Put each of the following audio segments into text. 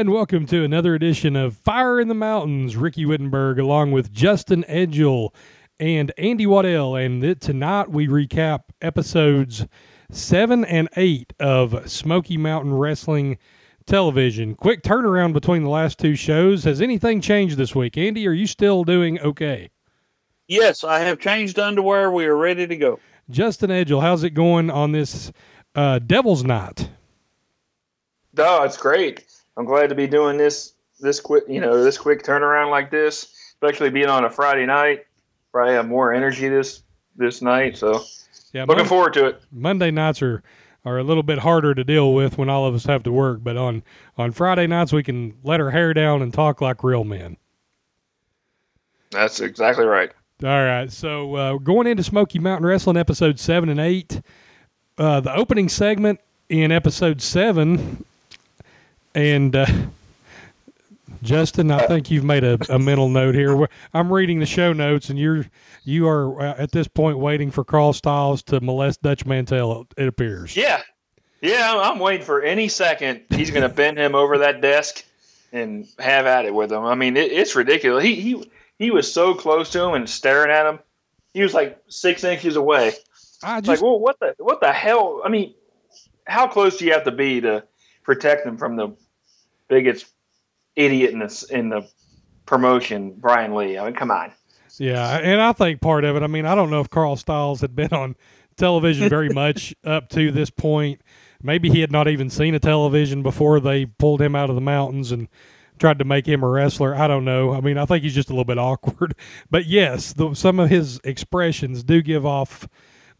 Yeah, and welcome to another edition of Fire in the Mountains. Ricky Wittenberg, along with Justin Edgel and Andy Waddell. And th- tonight we recap episodes seven and eight of Smoky Mountain Wrestling Television. Quick turnaround between the last two shows. Has anything changed this week? Andy, are you still doing okay? Yes, I have changed underwear. We are ready to go. Justin Edgel, how's it going on this uh, Devil's Night? Oh, it's great. I'm glad to be doing this this quick, you know, this quick turnaround like this, especially being on a Friday night. Probably have more energy this this night, so Yeah, looking Mon- forward to it. Monday nights are are a little bit harder to deal with when all of us have to work, but on on Friday nights we can let our hair down and talk like real men. That's exactly right. All right, so uh, going into Smoky Mountain Wrestling episode seven and eight, uh, the opening segment in episode seven, and uh, Justin, I think you've made a, a mental note here. I'm reading the show notes, and you're you are uh, at this point waiting for Carl Styles to molest Dutch Mantell. It appears. Yeah, yeah. I'm, waiting for any second he's going to bend him over that desk and have at it with him. I mean, it, it's ridiculous. He he he was so close to him and staring at him. He was like six inches away. I just like, well, what the what the hell? I mean, how close do you have to be to protect him from the biggest idiot in this in the promotion, Brian Lee? I mean, come on. Yeah, and I think part of it. I mean, I don't know if Carl Styles had been on television very much up to this point. Maybe he had not even seen a television before they pulled him out of the mountains and tried to make him a wrestler. I don't know. I mean, I think he's just a little bit awkward. But yes, the, some of his expressions do give off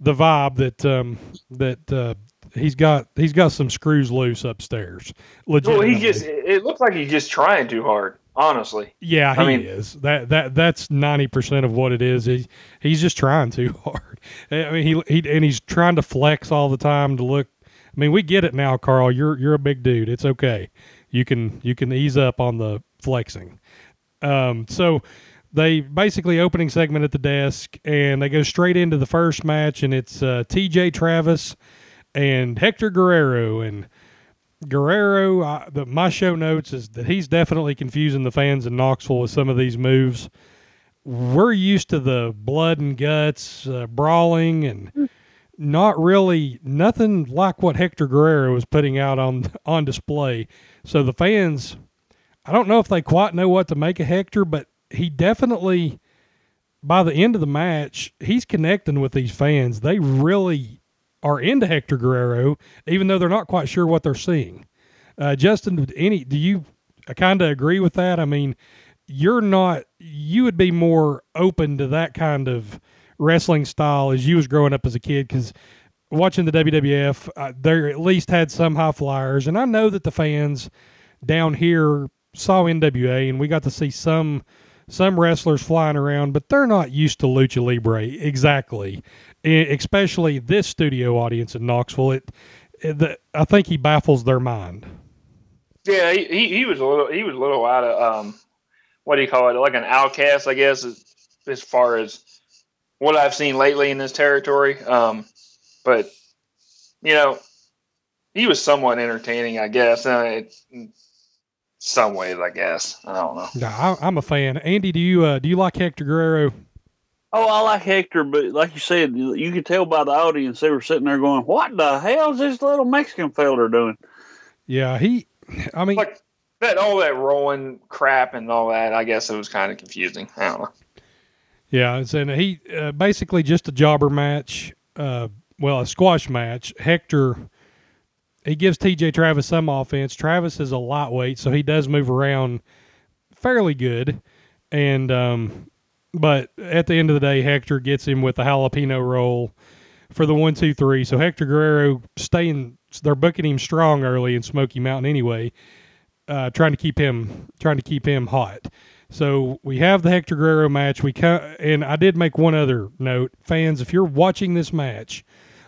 the vibe that um, that uh, he's got he's got some screws loose upstairs. Well, he just it looks like he's just trying too hard. Honestly, Yeah, he I mean- is. That that that's ninety percent of what it is. He he's just trying too hard. I mean, he he and he's trying to flex all the time to look. I mean, we get it now, Carl. You're you're a big dude. It's okay. You can you can ease up on the flexing. Um, so they basically opening segment at the desk, and they go straight into the first match, and it's uh, T.J. Travis and Hector Guerrero, and Guerrero. Uh, the, my show notes is that he's definitely confusing the fans in Knoxville with some of these moves. We're used to the blood and guts, uh, brawling, and not really nothing like what Hector Guerrero was putting out on on display. So the fans, I don't know if they quite know what to make of Hector, but he definitely, by the end of the match, he's connecting with these fans. They really are into Hector Guerrero, even though they're not quite sure what they're seeing. Uh, Justin, any do you kind of agree with that? I mean, you're not. You would be more open to that kind of wrestling style as you was growing up as a kid because watching the WWF, uh, they at least had some high flyers, and I know that the fans down here saw NWA, and we got to see some some wrestlers flying around, but they're not used to lucha libre exactly. Especially this studio audience in Knoxville, it, it the, I think he baffles their mind. yeah, he, he, he was a little he was a little out of um, what do you call it? Like an outcast, I guess, as, as far as what I've seen lately in this territory. Um, but you know, he was somewhat entertaining, I guess. Uh, it, in some ways, I guess. I don't know. No, I, I'm a fan. Andy, do you uh, do you like Hector Guerrero? Oh, I like Hector, but like you said, you could tell by the audience they were sitting there going, "What the hell is this little Mexican felder doing?" Yeah, he. I mean, Like that, all that rolling crap and all that. I guess it was kind of confusing. I don't know. Yeah, it's and he uh, basically just a jobber match. Uh, well, a squash match. Hector, he gives T.J. Travis some offense. Travis is a lightweight, so he does move around fairly good. And um, but at the end of the day, Hector gets him with the jalapeno roll for the one, two, three. So Hector Guerrero staying. They're booking him strong early in Smoky Mountain anyway, uh, trying to keep him trying to keep him hot. So we have the Hector Guerrero match. We co- and I did make one other note, fans. If you're watching this match,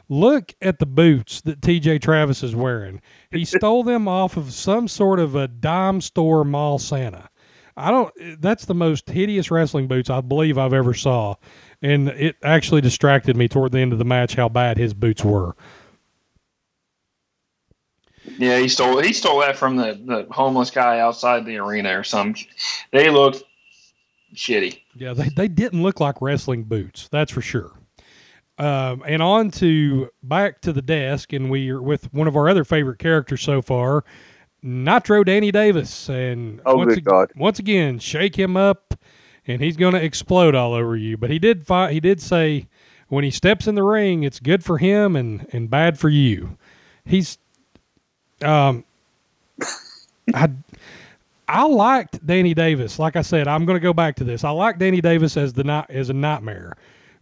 look at the boots that T.J. Travis is wearing. He stole them off of some sort of a dime store mall Santa. I don't. That's the most hideous wrestling boots I believe I've ever saw, and it actually distracted me toward the end of the match how bad his boots were. Yeah, he stole he stole that from the, the homeless guy outside the arena or something. They looked shitty. Yeah, they, they didn't look like wrestling boots, that's for sure. Um, and on to back to the desk, and we are with one of our other favorite characters so far, Nitro Danny Davis. And Oh, once, good God. once again, shake him up, and he's going to explode all over you. But he did fi- he did say when he steps in the ring, it's good for him and and bad for you. He's um, I I liked Danny Davis. Like I said, I'm going to go back to this. I like Danny Davis as the night as a nightmare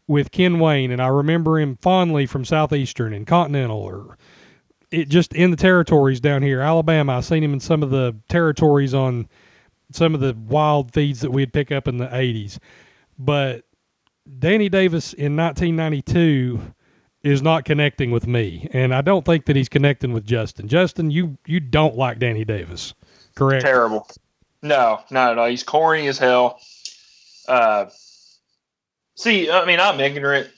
with Ken Wayne, and I remember him fondly from Southeastern and Continental, or it just in the territories down here, Alabama. I seen him in some of the territories on some of the wild feeds that we'd pick up in the '80s. But Danny Davis in 1992 is not connecting with me, and I don't think that he's connecting with Justin. Justin, you you don't like Danny Davis, correct? Terrible. No, not at all. He's corny as hell. Uh, see, I mean, I'm ignorant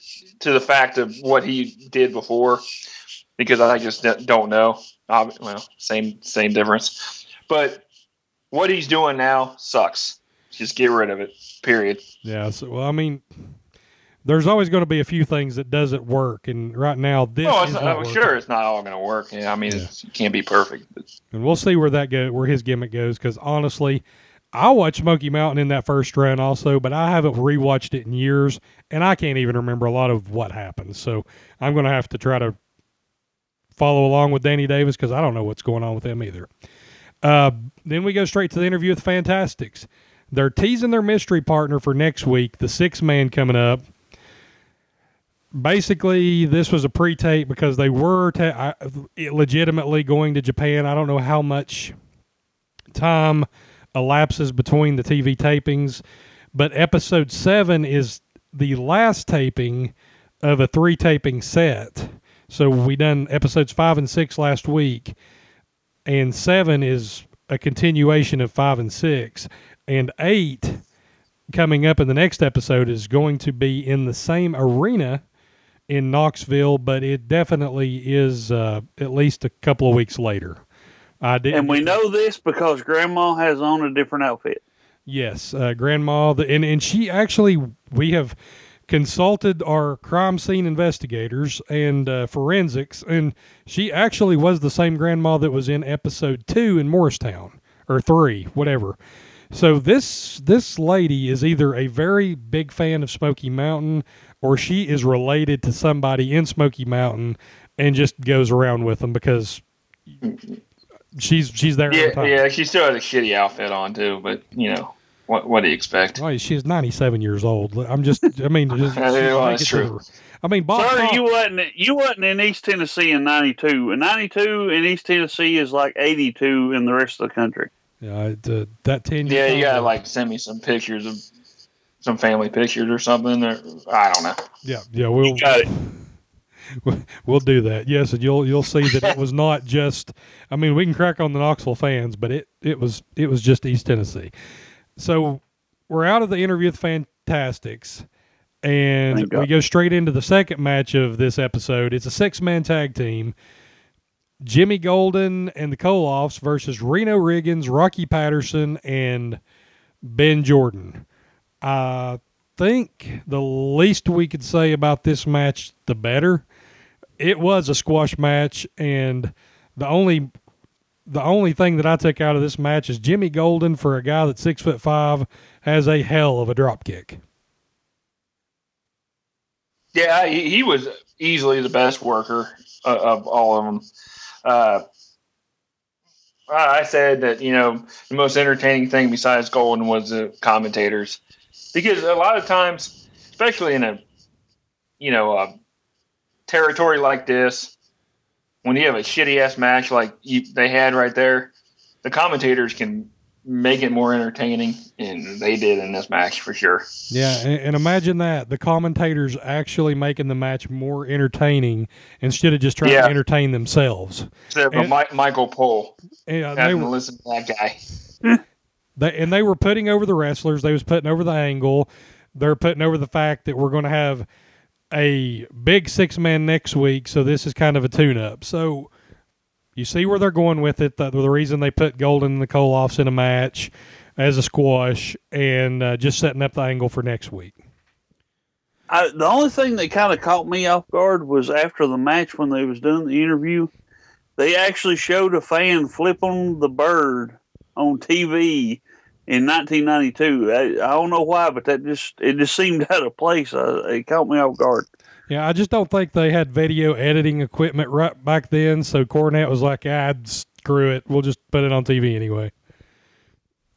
to the fact of what he did before because I just don't know. Ob- Well, same same difference. But what he's doing now sucks. Just get rid of it. Period. Yeah. So, well, I mean, there's always going to be a few things that doesn't work, and right now this Oh, is it's not not, working. sure, it's not all going to work. Yeah, I mean, Yeah. it can't be perfect. But and we'll see where that go, where his gimmick goes. Because honestly, I watched Smoky Mountain in that first run also, but I haven't rewatched it in years, and I can't even remember a lot of what happened. So I'm going to have to try to follow along with Danny Davis because I don't know what's going on with them either. Uh, then we go straight to the interview with Fantastics. They're teasing their mystery partner for next week, the six man coming up. Basically, this was a pre-tape because they were ta- I- legitimately going to Japan. I don't know how much time elapses between the TV tapings, but episode seven is the last taping of a three taping set. So we done episodes five and six last week, and seven is a continuation of five and six, and eight coming up in the next episode is going to be in the same arena in Knoxville, but it definitely is uh, at least a couple of weeks later. I did, And we know this because Grandma has on a different outfit. Yes, uh, grandma, the, and and she actually we have consulted our crime scene investigators and uh, forensics, and she actually was the same grandma that was in episode two in Morristown or three, whatever. So this this lady is either a very big fan of Smoky Mountain, or she is related to somebody in Smoky Mountain, and just goes around with them because she's she's there. the yeah, time. yeah, she still has a shitty outfit on too. But you know, what what do you expect? Well, she's 97 years old. I'm just, I mean, just, well, that's true. her. I mean, Bob, Sorry, Font- you wasn't you wasn't in East Tennessee in '92. And '92 in East Tennessee is like '82 in the rest of the country. yeah, uh, that 10 Yeah, you gotta like send me some pictures of some family pictures or something. Or I don't know. yeah, yeah, we'll, You got it. we'll do that. Yes, and you'll, you'll see that it was not just, I mean, we can crack on the Knoxville fans, but it, it was, it was just East Tennessee. So we're out of the interview with Fantastics. And we go straight into the second match of this episode. It's a six man tag team. Jimmy Golden and the Koloffs versus Reno Riggins, Rocky Patterson, and Ben Jordan. I think the least we could say about this match, the better. It was a squash match, and the only the only thing that I took out of this match is Jimmy Golden for a guy that's six foot five has a hell of a drop kick. Yeah, he, was easily the best worker of, of all of them. Uh, I said that you know the most entertaining thing besides Golden was the commentators, because a lot of times, especially in a you know a territory like this, when you have a shitty ass match like you, they had right there, the commentators can make it more entertaining, and they did in this match for sure. Yeah, and, and imagine that the commentators actually making the match more entertaining instead of just trying Yeah. to entertain themselves. Except And- Mi- Michael And uh, they were, to listen to that guy. They, and they were putting over the wrestlers. They was putting over the angle. They're putting over the fact that we're going to have a big six man next week. So this is kind of a tune up. So You see where they're going with it. The, the reason they put Golden and the Koloffs in a match as a squash, and uh, just setting up the angle for next week. I, the only thing that kind of caught me off guard was after the match when they was doing the interview, they actually showed a fan flipping the bird on TV in 1992. I, I don't know why, but that just it just seemed out of place. Uh, it caught me off guard. Yeah, I just don't think they had video editing equipment right back then. So Cornette was like, "Ah, screw it, we'll just put it on TV anyway."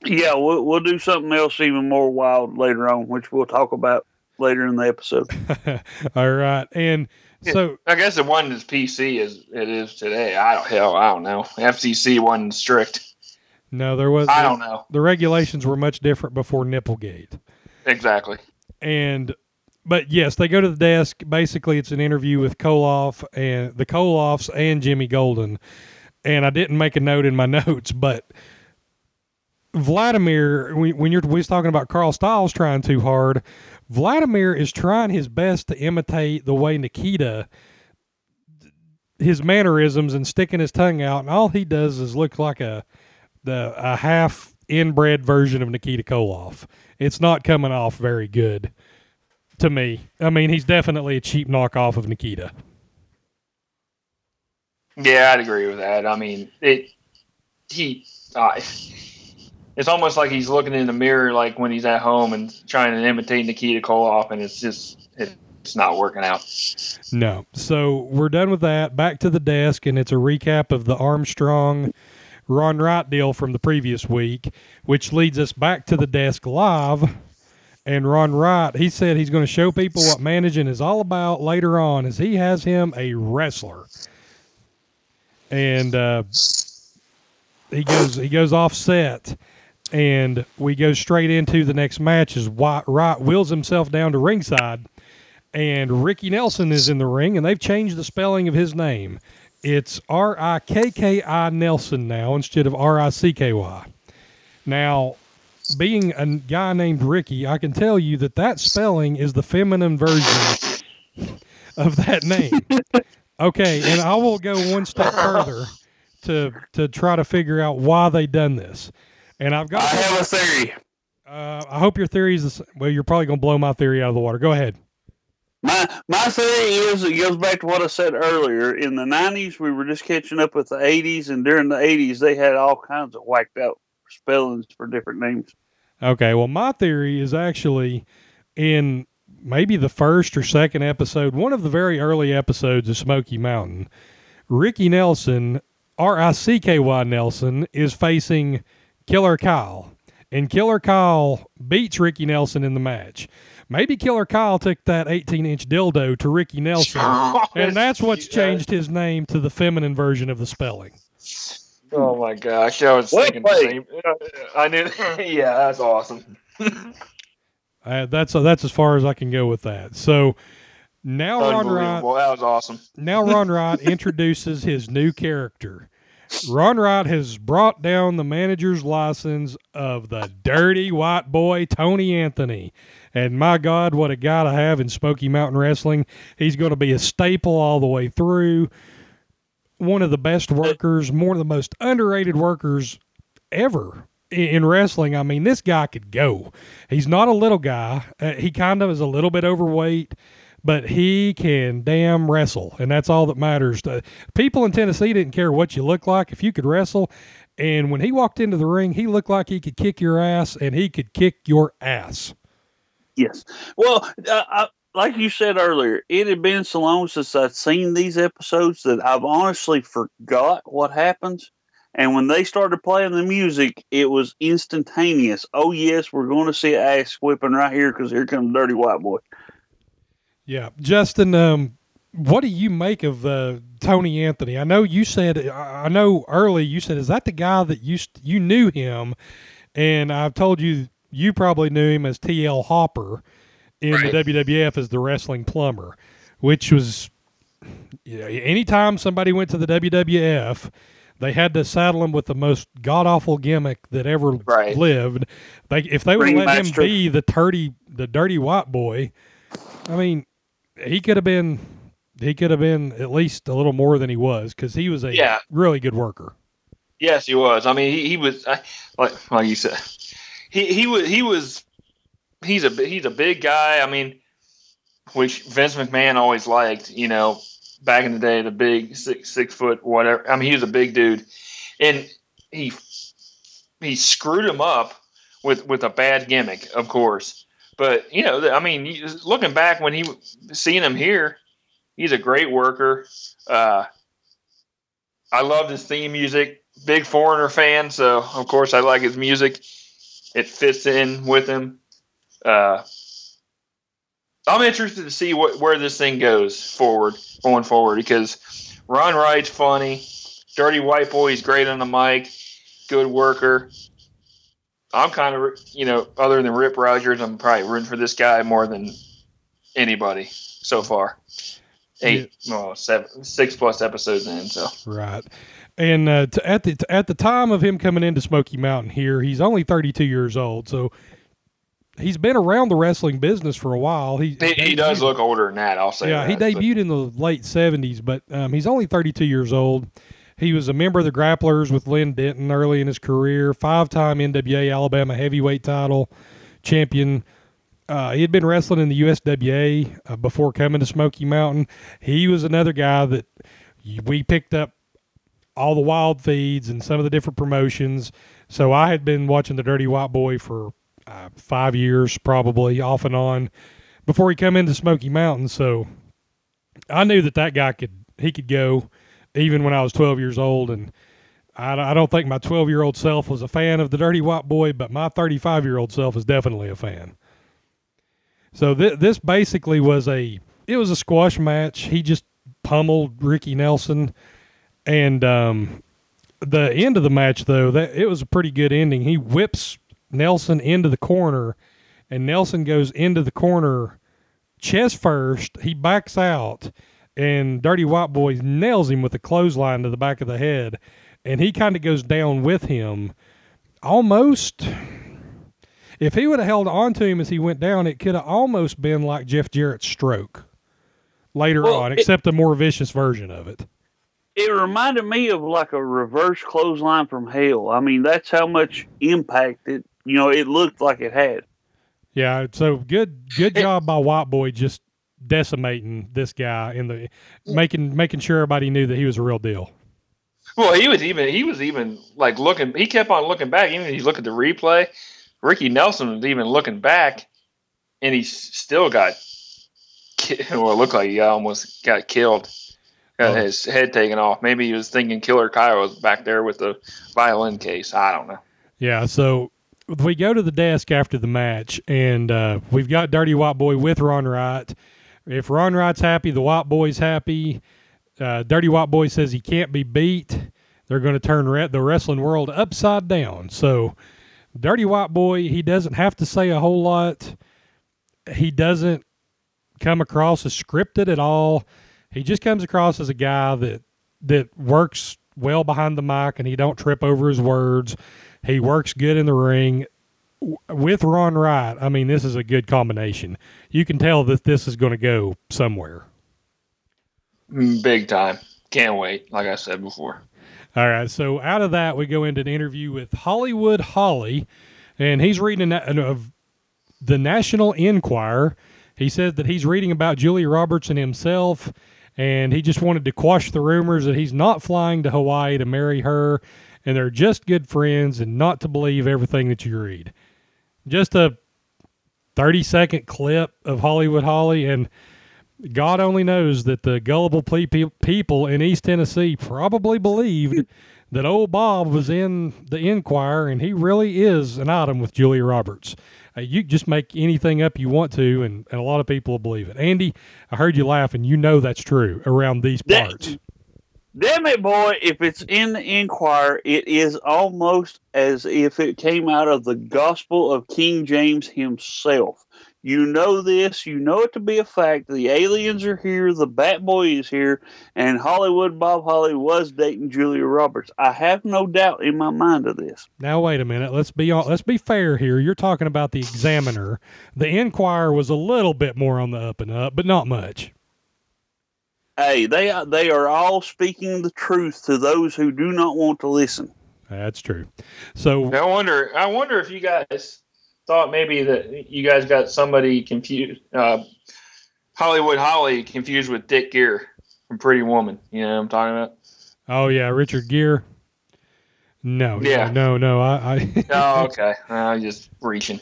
Yeah, we'll we'll do something else even more wild later on, which we'll talk about later in the episode. All right, and so I guess it wasn't as PC as it is today. I don't hell, I don't know. FCC wasn't strict. No, there was. I don't know. The regulations were much different before Nipplegate. Exactly. And but yes, they go to the desk. Basically, it's an interview with Koloff and the Koloffs and Jimmy Golden. And I didn't make a note in my notes, but Vladimir, when you're we was talking about Carl Styles trying too hard, Vladimir is trying his best to imitate the way Nikita his mannerisms and sticking his tongue out, and all he does is look like a the a half inbred version of Nikita Koloff. It's not coming off very good to me. I mean, he's definitely a cheap knockoff of Nikita. Yeah, I'd agree with that. I mean, it he uh, it's almost like he's looking in the mirror like when he's at home and trying to imitate Nikita Koloff, and it's just it's not working out. No. So we're done with that. Back to the desk, and it's a recap of the Armstrong Ron Wright deal from the previous week, which leads us back to the desk live. And Ron Wright, he said he's going to show people what managing is all about later on, as he has him a wrestler. And uh, he goes he goes off set, and we go straight into the next match. As Wright wheels himself down to ringside, and Ricky Nelson is in the ring, and they've changed the spelling of his name. It's R I K K I Nelson now instead of R I C K Y. Now, being a guy named Ricky, I can tell you that that spelling is the feminine version of that name. Okay, and I will go one step further to to try to figure out why they done this. And I've got. I have a theory. Uh, I hope your theory is the, well. You're probably going to blow my theory out of the water. Go ahead. My my theory is it goes back to what I said earlier. In the '90s, we were just catching up with the '80s, and during the '80s, they had all kinds of whacked out spellings for different names. Okay, well, my theory is actually in maybe the first or second episode, one of the very early episodes of Smoky Mountain. Ricky Nelson, R I C K Y Nelson, is facing Killer Kyle, and Killer Kyle beats Ricky Nelson in the match. Maybe Killer Kyle took that 18 inch dildo to Ricky Nelson, and that's what's changed his name to the feminine version of the spelling. Oh my gosh, I was what thinking the same. I knew. yeah, that's awesome. uh, that's uh, that's as far as I can go with that. So now Ron Wright. That was awesome. now Ron Wright introduces his new character. Ron Wright has brought down the manager's license of the dirty white boy Tony Anthony. And my God, what a guy to have in Smoky Mountain Wrestling. He's going to be a staple all the way through. One of the best workers, one of the most underrated workers ever in wrestling. I mean, this guy could go. He's not a little guy. Uh, he kind of is a little bit overweight, but he can damn wrestle, and that's all that matters. To, people in Tennessee didn't care what you look like if you could wrestle. And when he walked into the ring, he looked like he could kick your ass, and he could kick your ass. Yes. Well, uh, I, like you said earlier, it had been so long since I'd seen these episodes that I've honestly forgot what happens. And when they started playing the music, it was instantaneous. Oh yes, we're going to see ass whipping right here because here comes Dirty White Boy. Yeah, Justin. Um, what do you make of uh, Tony Anthony? I know you said. I know early you said, "Is that the guy that you you knew him?" And I've told you you probably knew him as TL Hopper in right. the WWF as the wrestling plumber, which was you know, anytime somebody went to the WWF, they had to saddle him with the most god awful gimmick that ever right. lived. They if they would let him be the dirty the dirty white boy, I mean, he could have been he could have been at least a little more than he was because he was a Yeah. really good worker. Yes, he was. I mean, he, he was I, like like you said. He he was he was he's a he's a big guy. I mean, which Vince McMahon always liked. You know, back in the day, the big six six foot whatever. I mean, he was a big dude, and he he screwed him up with with a bad gimmick, of course. But you know, I mean, looking back when he seeing him here, he's a great worker. Uh, I loved his theme music. Big foreigner fan, so of course I like his music. It fits in with him. Uh, I'm interested to see what where this thing goes forward, going forward, because Ron Wright's funny. Dirty White Boy, he's great on the mic, good worker. I'm kind of, you know, other than Rip Rogers, I'm probably rooting for this guy more than anybody so far. Eight, well, seven, six plus episodes in, so. Right. And uh, to, at the at the time of him coming into Smoky Mountain here, he's only 32 years old. So he's been around the wrestling business for a while. He He, he does look older than that. I'll say. yeah, he that, but- debuted in the late 70s, but um, he's only 32 years old. He was a member of the Grapplers with Len Denton early in his career, five time NWA Alabama heavyweight title champion. Uh, he had been wrestling in the USWA uh, before coming to Smoky Mountain. He was another guy that we picked up all the wild feeds and some of the different promotions. So I had been watching the Dirty White Boy for uh, five years, probably off and on, before he come into Smoky Mountain. So I knew that that guy could he could go, even when I was 12 years old. And I, I don't think my 12 year old self was a fan of the Dirty White Boy, but my 35 year old self is definitely a fan. So th- this basically was a it was a squash match. He just pummeled Ricky Nelson, and um, the end of the match though that it was a pretty good ending. He whips Nelson into the corner, and Nelson goes into the corner chest first. He backs out, and Dirty White Boy nails him with a clothesline to the back of the head, and he kind of goes down with him, almost. If he would have held on to him as he went down, it could have almost been like Jeff Jarrett's stroke later Well, on, it- except a more vicious version of it. It reminded me of like a reverse clothesline from hell. I mean, that's how much impact it. You know, it looked like it had. Yeah, so good good job by White Boy just decimating this guy in the making making sure everybody knew that he was a real deal. Well, he was even he was even like looking. He kept on looking back. Even if you look at the replay, Ricky Nelson was even looking back, and he still got. ki- Well, it looked like he almost got killed. Got Oh. his head taken off. Maybe he was thinking Killer Kyle was back there with the violin case. I don't know. Yeah, so we go to the desk after the match, and uh, we've got Dirty White Boy with Ron Wright. If Ron Wright's happy, the White Boy's happy. Uh, Dirty White Boy says he can't be beat. They're going to turn re- the wrestling world upside down. So, Dirty White Boy, he doesn't have to say a whole lot. He doesn't come across as scripted at all. He just comes across as a guy that that works well behind the mic and he don't trip over his words. He works good in the ring with Ron Wright. I mean, this is a good combination. You can tell that this is going to go somewhere. Big time. Can't wait. Like I said before. All right, so out of that, we go into an interview with Hollywood Holly, and he's reading a, an- of the National Enquirer. He said that he's reading about Julia Roberts and himself, and he just wanted to quash the rumors that he's not flying to Hawaii to marry her, and they're just good friends, and not to believe everything that you read. Just a 30 second clip of Hollywood Holly, and God only knows that the gullible pe- people in East Tennessee probably believed that old Bob was in the Enquirer and he really is an item with Julia Roberts. Uh, you just make anything up you want to, and, and a lot of people will believe it. Andy, I heard you laugh, and you know that's true around these That- parts. Damn it, boy! If it's in the Enquirer, it is almost as if it came out of the Gospel of King James himself. You know this. You know it to be a fact. The aliens are here. The Bat Boy is here, and Hollywood Bob Holly was dating Julia Roberts. I have no doubt in my mind of this. Now wait a minute. Let's be on, let's be fair here. You're talking about the Examiner. The Enquirer was a little bit more on the up and up, but not much. Hey, they are, they are all speaking the truth to those who do not want to listen. That's true. So I wonder. I wonder if you guys thought maybe that you guys got somebody confused. Uh, Hollywood Holly confused with Dick Gere from Pretty Woman. You know what I'm talking about? Oh yeah, Richard Gere. No, Yeah. no, no. I, I Oh, okay. I'm just reaching.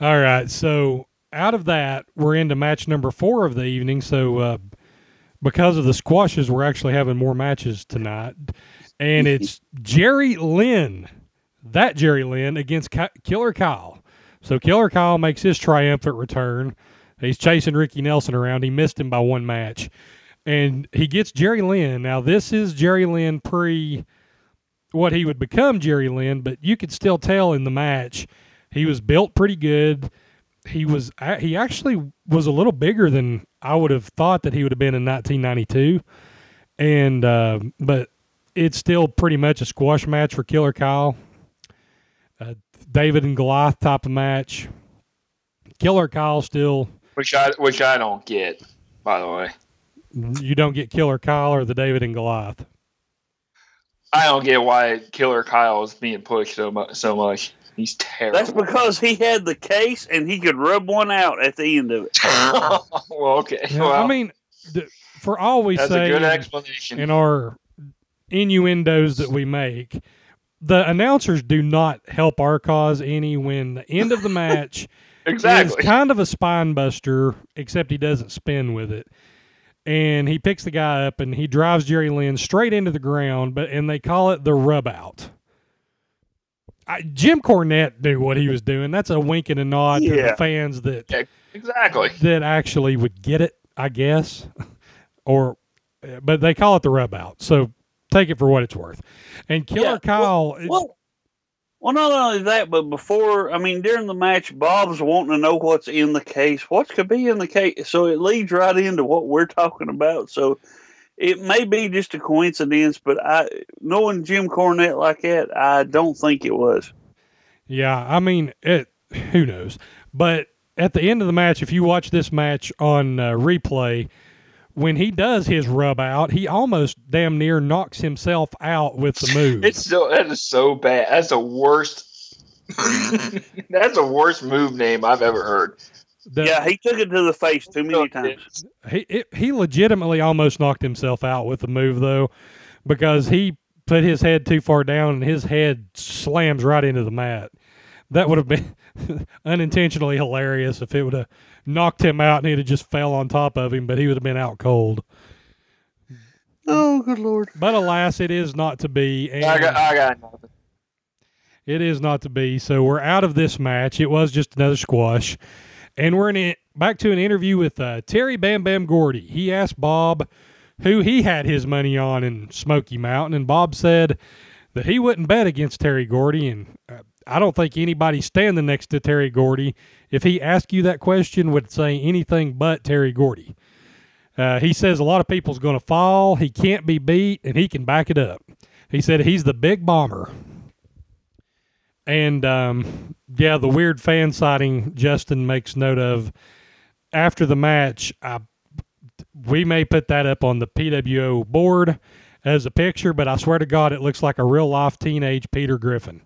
all right. So out of that, we're into match number four of the evening. So uh, because of the squashes, we're actually having more matches tonight, and it's Jerry Lynn, that Jerry Lynn against Ki- Killer Kyle. So Killer Kyle makes his triumphant return. He's chasing Ricky Nelson around. He missed him by one match. And he gets Jerry Lynn. Now, this is Jerry Lynn pre what he would become Jerry Lynn, but you could still tell in the match he was built pretty good. He was he actually was a little bigger than I would have thought that he would have been in 1992. And uh, but it's still pretty much a squash match for Killer Kyle. David and Goliath type of match. Killer Kyle still Which I which I don't get, by the way. you don't get Killer Kyle or the David and Goliath. I don't get why Killer Kyle is being pushed so much. So much. He's terrible. That's because he had the case and he could rub one out at the end of it. well, okay. Yeah, well, I mean, th- for all we that's say a good explanation. in our innuendos that we make, the announcers do not help our cause any when the end of the match exactly. is kind of a spine buster, except he doesn't spin with it. And he picks the guy up and he drives Jerry Lynn straight into the ground, but and they call it the rub out. I, Jim Cornette knew what he was doing. That's a wink and a nod to the fans that Yeah, exactly. that actually would get it, I guess, or but they call it the rub out. So take it for what it's worth. And Killer Yeah, Kyle, Well, well, not only that, but before, I mean, during the match, Bob's wanting to know what's in the case. What could be in the case? So it leads right into what we're talking about. So it may be just a coincidence, but I, knowing Jim Cornette like that, I don't think it was. yeah, I mean, it. Who knows? But at the end of the match, if you watch this match on uh, replay, when he does his rub out, he almost damn near knocks himself out with the move. It's still that is so bad. That's the worst. That's the worst move name I've ever heard. The- yeah, he took it to the face too many times. He it, he legitimately almost knocked himself out with the move though, because he put his head too far down and his head slams right into the mat. That would have been unintentionally hilarious if it would have knocked him out and he'd have just fell on top of him, but he would have been out cold. Oh, good lord! But alas, it is not to be. And I got, I got nothing. It is not to be. So we're out of this match. It was just another squash. And we're in it, back to an interview with uh, Terry Bam Bam Gordy. He asked Bob who he had his money on in Smoky Mountain, and Bob said that he wouldn't bet against Terry Gordy. And uh, I don't think anybody standing next to Terry Gordy, if he asked you that question, would say anything but Terry Gordy. Uh, he says a lot of people's going to fall. He can't be beat, and he can back it up. He said he's the big bomber. And um, yeah, the weird fan sighting Justin makes note of after the match. I, we may put that up on the PWO board as a picture, but I swear to God, it looks like a real life teenage Peter Griffin.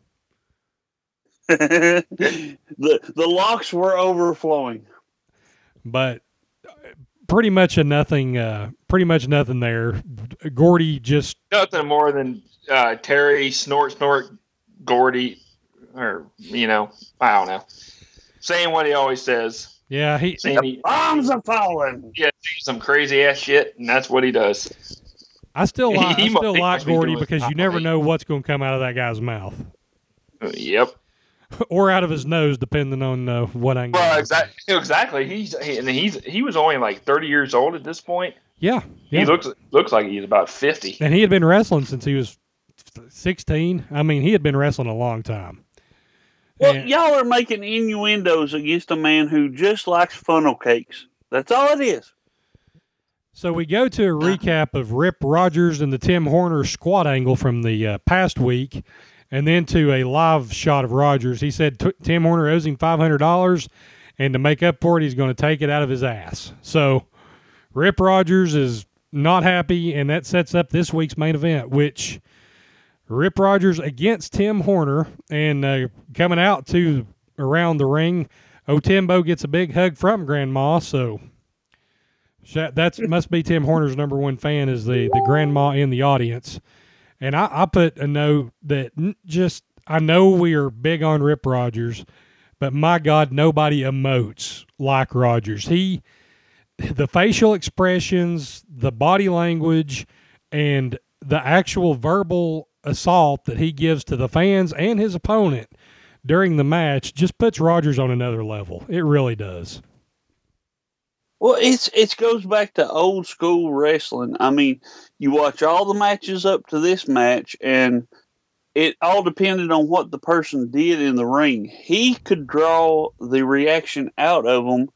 the the locks were overflowing. But pretty much a nothing. Uh, pretty much nothing there. Gordy just Nothing more than uh, Terry snort snort Gordy, or you know, I don't know, saying what he always says. yeah he Saying he, Bombs are falling. yeah, some crazy ass shit, and that's what he does. I still like I He mu- still he like must Gordy because you never know what's going to come out of that guy's mouth Uh, Yep. or out of his nose, depending on uh, what angle. Well, exactly. Exactly. He's he, and he's he was only like thirty years old at this point. Yeah, yeah. He looks looks like he's about fifty. And he had been wrestling since he was 16. I mean, he had been wrestling a long time. Well, And- y'all are making innuendos against a man who just likes funnel cakes. That's all it is. so we go to a recap of Rip Rogers and the Tim Horner squat angle from the uh, past week, and then to a live shot of Rogers. He said Tim Horner owes him $500, and to make up for it, he's going to take it out of his ass. So Rip Rogers is not happy, and that sets up this week's main event, which Rip Rogers against Tim Horner, and uh, coming out to around the ring, Otimbo gets a big hug from Grandma. So that must be Tim Horner's number one fan is the the grandma in the audience. And I, I put a note that just I know we are big on Rip Rogers, but my God, nobody emotes like Rogers. He the facial expressions, the body language, and the actual verbal assault that he gives to the fans and his opponent during the match just puts Rogers on another level. It really does. Well, it's it goes back to old school wrestling. I mean, you watch all the matches up to this match, and it all depended on what the person did in the ring. He could draw the reaction out of them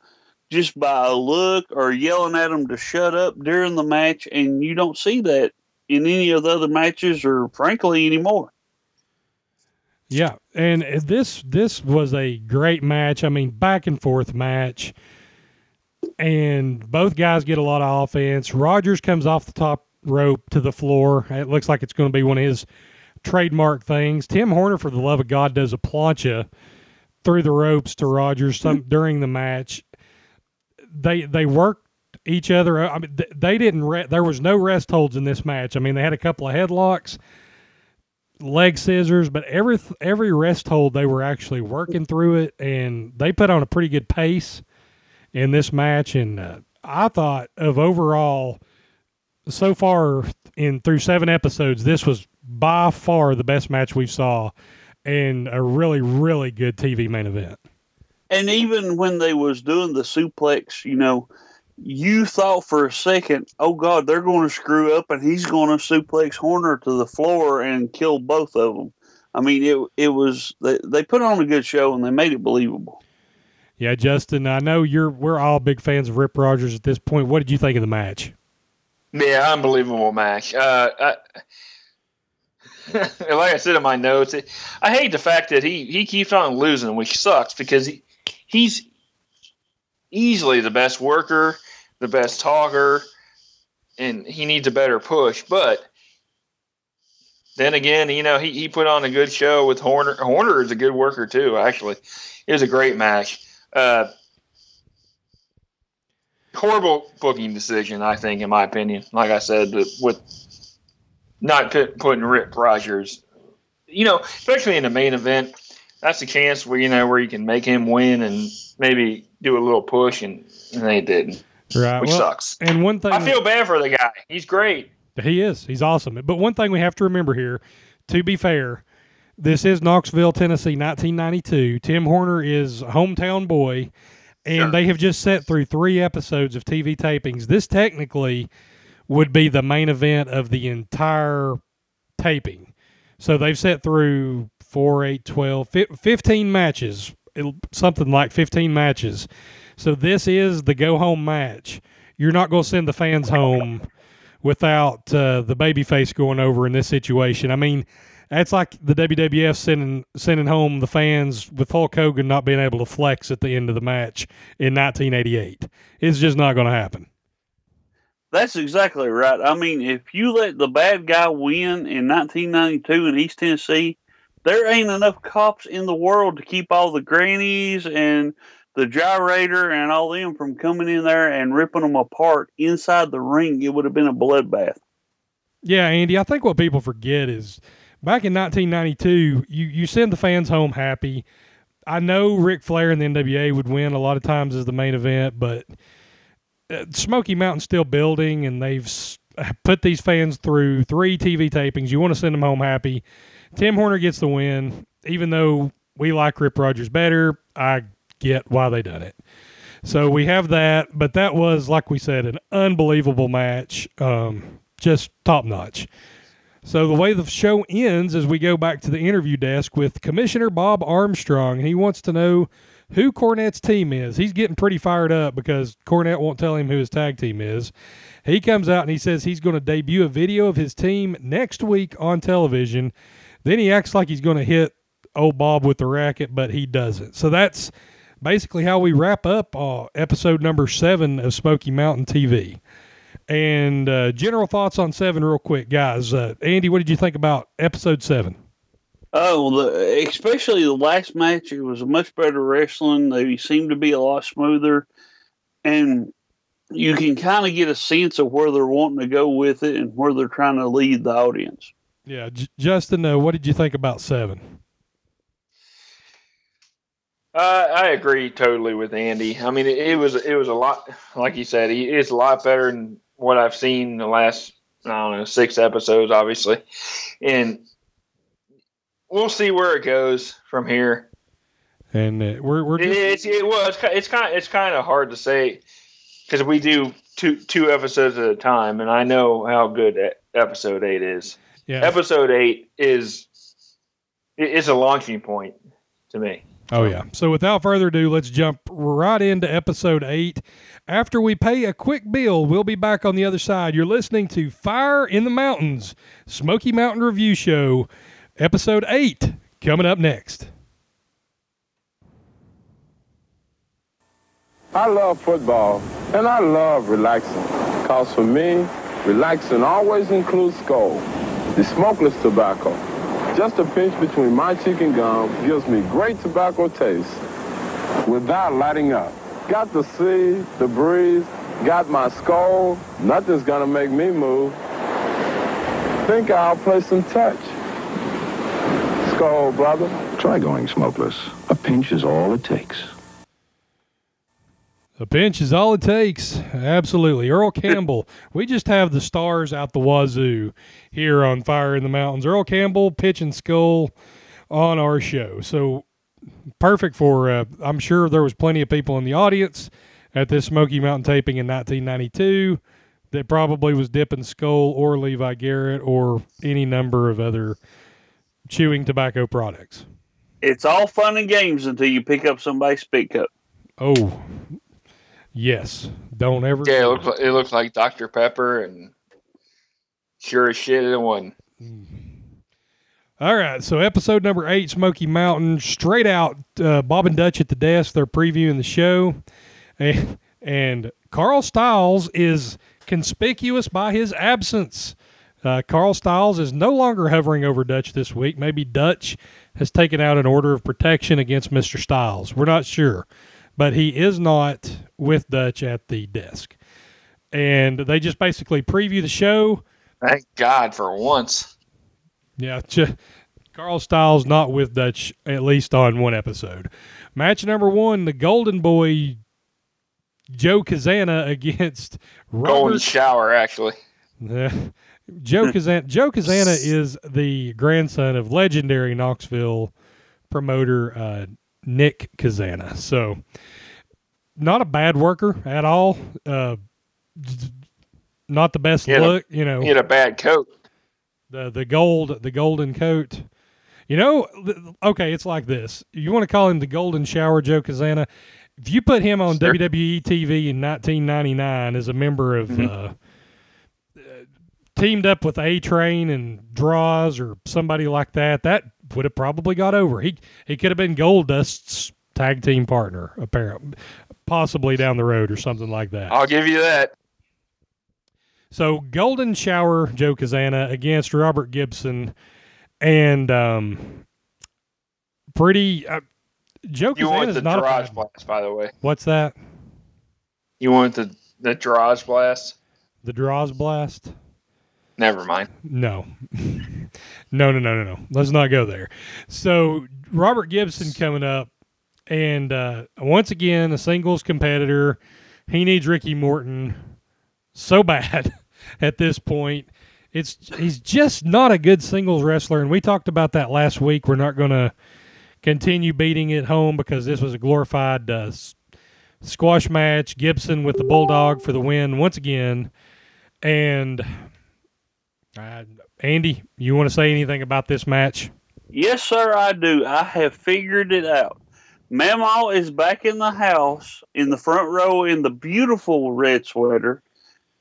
just by a look or yelling at them to shut up during the match, and you don't see that in any of the other matches, or frankly anymore. Yeah, and this this was a great match. I mean, back and forth match and both guys get a lot of offense. Rogers comes off the top rope to the floor. It looks like it's going to be one of his trademark things. Tim Horner, for the love of God, does a plancha through the ropes to Rogers some during the match. They they worked each other. I mean, they didn't. Re- there was no rest holds in this match. I mean, they had a couple of headlocks, leg scissors, but every every rest hold they were actually working through it, and they put on a pretty good pace in this match, and uh, I thought of overall so far in through seven episodes, this was by far the best match we saw, and a really really good TV main event. And even when they was doing the suplex, you know, you thought for a second, oh God, they're going to screw up, and he's going to suplex Horner to the floor and kill both of them. I mean, it it was they, they put on a good show and they made it believable. Yeah, Justin, I know you're. We're all big fans of Rip Rogers at this point. What did you think of the match? Yeah, unbelievable match. Uh, I, like I said in my notes, I hate the fact that he he keeps on losing, which sucks because he he's easily the best worker, the best talker, and he needs a better push. But then again, you know, he, he put on a good show with Horner. Horner is a good worker too. Actually, it was a great match. Uh, horrible booking decision, I think, in my opinion. Like I said, with not putting Rip Rogers, you know, especially in the main event, that's a chance where you know where you can make him win and maybe do a little push, and, and they didn't. Right, which well, sucks. And one thing I feel bad for the guy. He's great. He is. He's awesome. But one thing we have to remember here, to be fair, this is Knoxville, Tennessee, 1992. Tim Horner is hometown boy, and sure. they have just set through three episodes of TV tapings. This technically would be the main event of the entire taping. So they've set through 4, 8, 12, 15 matches, something like 15 matches. So this is the go home match. You're not going to send the fans home without uh, the babyface going over in this situation. I mean, that's like the WWF sending sending home the fans with Hulk Hogan not being able to flex at the end of the match in 1988. It's just not going to happen. That's exactly right. I mean, if you let the bad guy win in 1992 in East Tennessee, there ain't enough cops in the world to keep all the grannies and the gyrator and all them from coming in there and ripping them apart inside the ring. It would have been a bloodbath. Yeah, Andy, I think what people forget is back in 1992, you, you send the fans home happy. I know Ric Flair and the NWA would win a lot of times as the main event, but uh, Smoky Mountain's still building, and they've put these fans through three TV tapings. You want to send them home happy. Tim Horner gets the win, even though we like Rip Rogers better. I get why they done it. So we have that, but that was, like we said, an unbelievable match, um, just top notch. So the way the show ends is we go back to the interview desk with Commissioner Bob Armstrong, and he wants to know who Cornette's team is. He's getting pretty fired up because Cornette won't tell him who his tag team is. He comes out and he says he's going to debut a video of his team next week on television. Then he acts like he's going to hit old Bob with the racket, but he doesn't. So that's basically how we wrap up uh, episode number seven of Smoky Mountain TV. And uh, general thoughts on seven, real quick, guys. Uh, Andy, what did you think about episode seven? Oh, the, especially the last match, it was a much better wrestling. They seemed to be a lot smoother, and you can kind of get a sense of where they're wanting to go with it and where they're trying to lead the audience. Yeah, J- Justin, uh, what did you think about seven? Uh, I agree totally with Andy. I mean, it, it, was it was a lot, like you said, it's a lot better than what I've seen in the last I don't know six episodes, obviously, and we'll see where it goes from here. And uh, we're we're just... it's it was it's kind of, it's kind of hard to say because we do two two episodes at a time, and I know how good episode eight is. Yeah, episode eight is is a launching point to me. Oh, yeah. Um, so without further ado, let's jump right into episode eight. After we pay a quick bill, we'll be back on the other side. You're listening to Fire in the Mountains, Smoky Mountain Review Show, episode eight, coming up next. I love football and I love relaxing. Because for me, relaxing always includes Skoal, the smokeless tobacco. Just a pinch between my cheek and gum gives me great tobacco taste without lighting up. Got the sea, the breeze, got my Skoal. Nothing's gonna make me move. Think I'll play some touch. Skoal, brother. Try going smokeless. A pinch is all it takes. A pinch is all it takes. Absolutely. Earl Campbell. we just have the stars out the wazoo here on Fire in the Mountains. Earl Campbell, Pitch and Skoal on our show. So perfect for, uh, I'm sure there was plenty of people in the audience at this Smoky Mountain taping in 1992 that probably was dipping Skoal or Levi Garrett or any number of other chewing tobacco products. It's all fun and games until you pick up somebody's speak cup. Oh, Yes. Don't ever. Yeah, it looks like, it looks like Dr. Pepper and sure as shit it wasn't. All right, so episode number eight, Smoky Mountain, straight out. Uh, Bob and Dutch at the desk. They're previewing the show, and, and Carl Stiles is conspicuous by his absence. Uh, Carl Stiles is no longer hovering over Dutch this week. Maybe Dutch has taken out an order of protection against Mr. Stiles. We're not sure but he is not with Dutch at the desk. And they just basically preview the show. Thank God for once. Yeah, Carl Stiles not with Dutch at least on one episode. Match number one: the Golden Boy Joe Cazana against Robert, Golden Shower, actually. Joe Cazana. Joe Cazana is the grandson of legendary Knoxville promoter uh, Nick Cazana. So, not a bad worker at all. Uh, not the best look, a, you know. He had a bad coat. The the gold the golden coat. You know, okay, it's like this. You want to call him the Golden Shower Joe Cazana? If you put him on sure. WWE TV in 1999 as a member of mm-hmm. uh, teamed up with A Train and Droz or somebody like that, that would have probably got over. He he could have been Goldust's tag team partner, apparently, possibly down the road or something like that. I'll give you that. So Golden Shower Joe Cazana against Robert Gibson, and um, pretty uh, Joe you Cazana is not a blast, by the way. What's that? You want the the Droz blast? The Droz blast. Never mind. No. no, no, no, no, no. Let's not go there. So Robert Gibson coming up, and uh, once again a singles competitor. He needs Ricky Morton so bad at this point. It's he's just not a good singles wrestler, and we talked about that last week. We're not going to continue beating it home because this was a glorified uh, squash match. Gibson with the bulldog for the win once again, and uh, Andy, you want to say anything about this match? Yes, sir, I do. I have figured it out. Mama is back in the house in the front row in the beautiful red sweater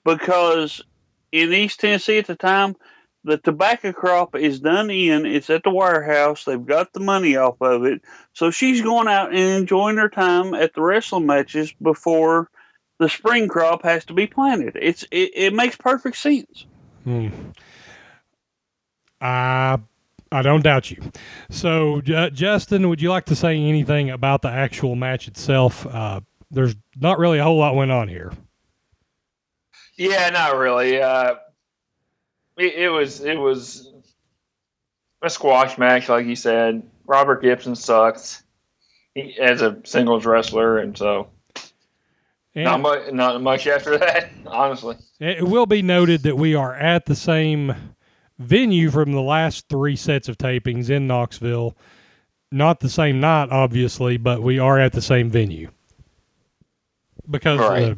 because in East Tennessee at the time, the tobacco crop is done in. It's at the warehouse. They've got the money off of it. So she's going out and enjoying her time at the wrestling matches before the spring crop has to be planted. It's it, it makes perfect sense. Hmm. I I don't doubt you. So, uh, Justin, would you like to say anything about the actual match itself? Uh, there's not really a whole lot went on here. Yeah, not really. Uh, it, it was it was a squash match, like you said. Robert Gibson sucks he, as a singles wrestler, and so And not much not much after that, honestly. it will be noted that we are at the same venue from the last three sets of tapings in Knoxville. Not the same night, obviously, but we are at the same venue because Right.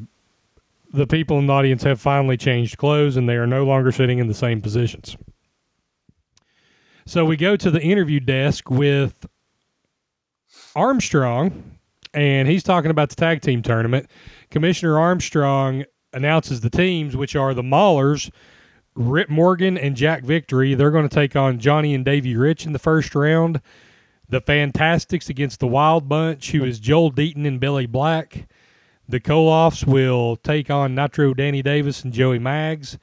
the, the people in the audience have finally changed clothes and they are no longer sitting in the same positions. So we go to the interview desk with Armstrong, and he's talking about the tag team tournament. Commissioner Armstrong announces the teams, which are the Maulers, Rip Morgan, and Jack Victory. They're going to take on Johnny and Davey Rich in the first round. The Fantastics against the Wild Bunch, who is Joel Deaton and Billy Black. The Koloffs will take on Nitro Danny Davis and Joey Maggs.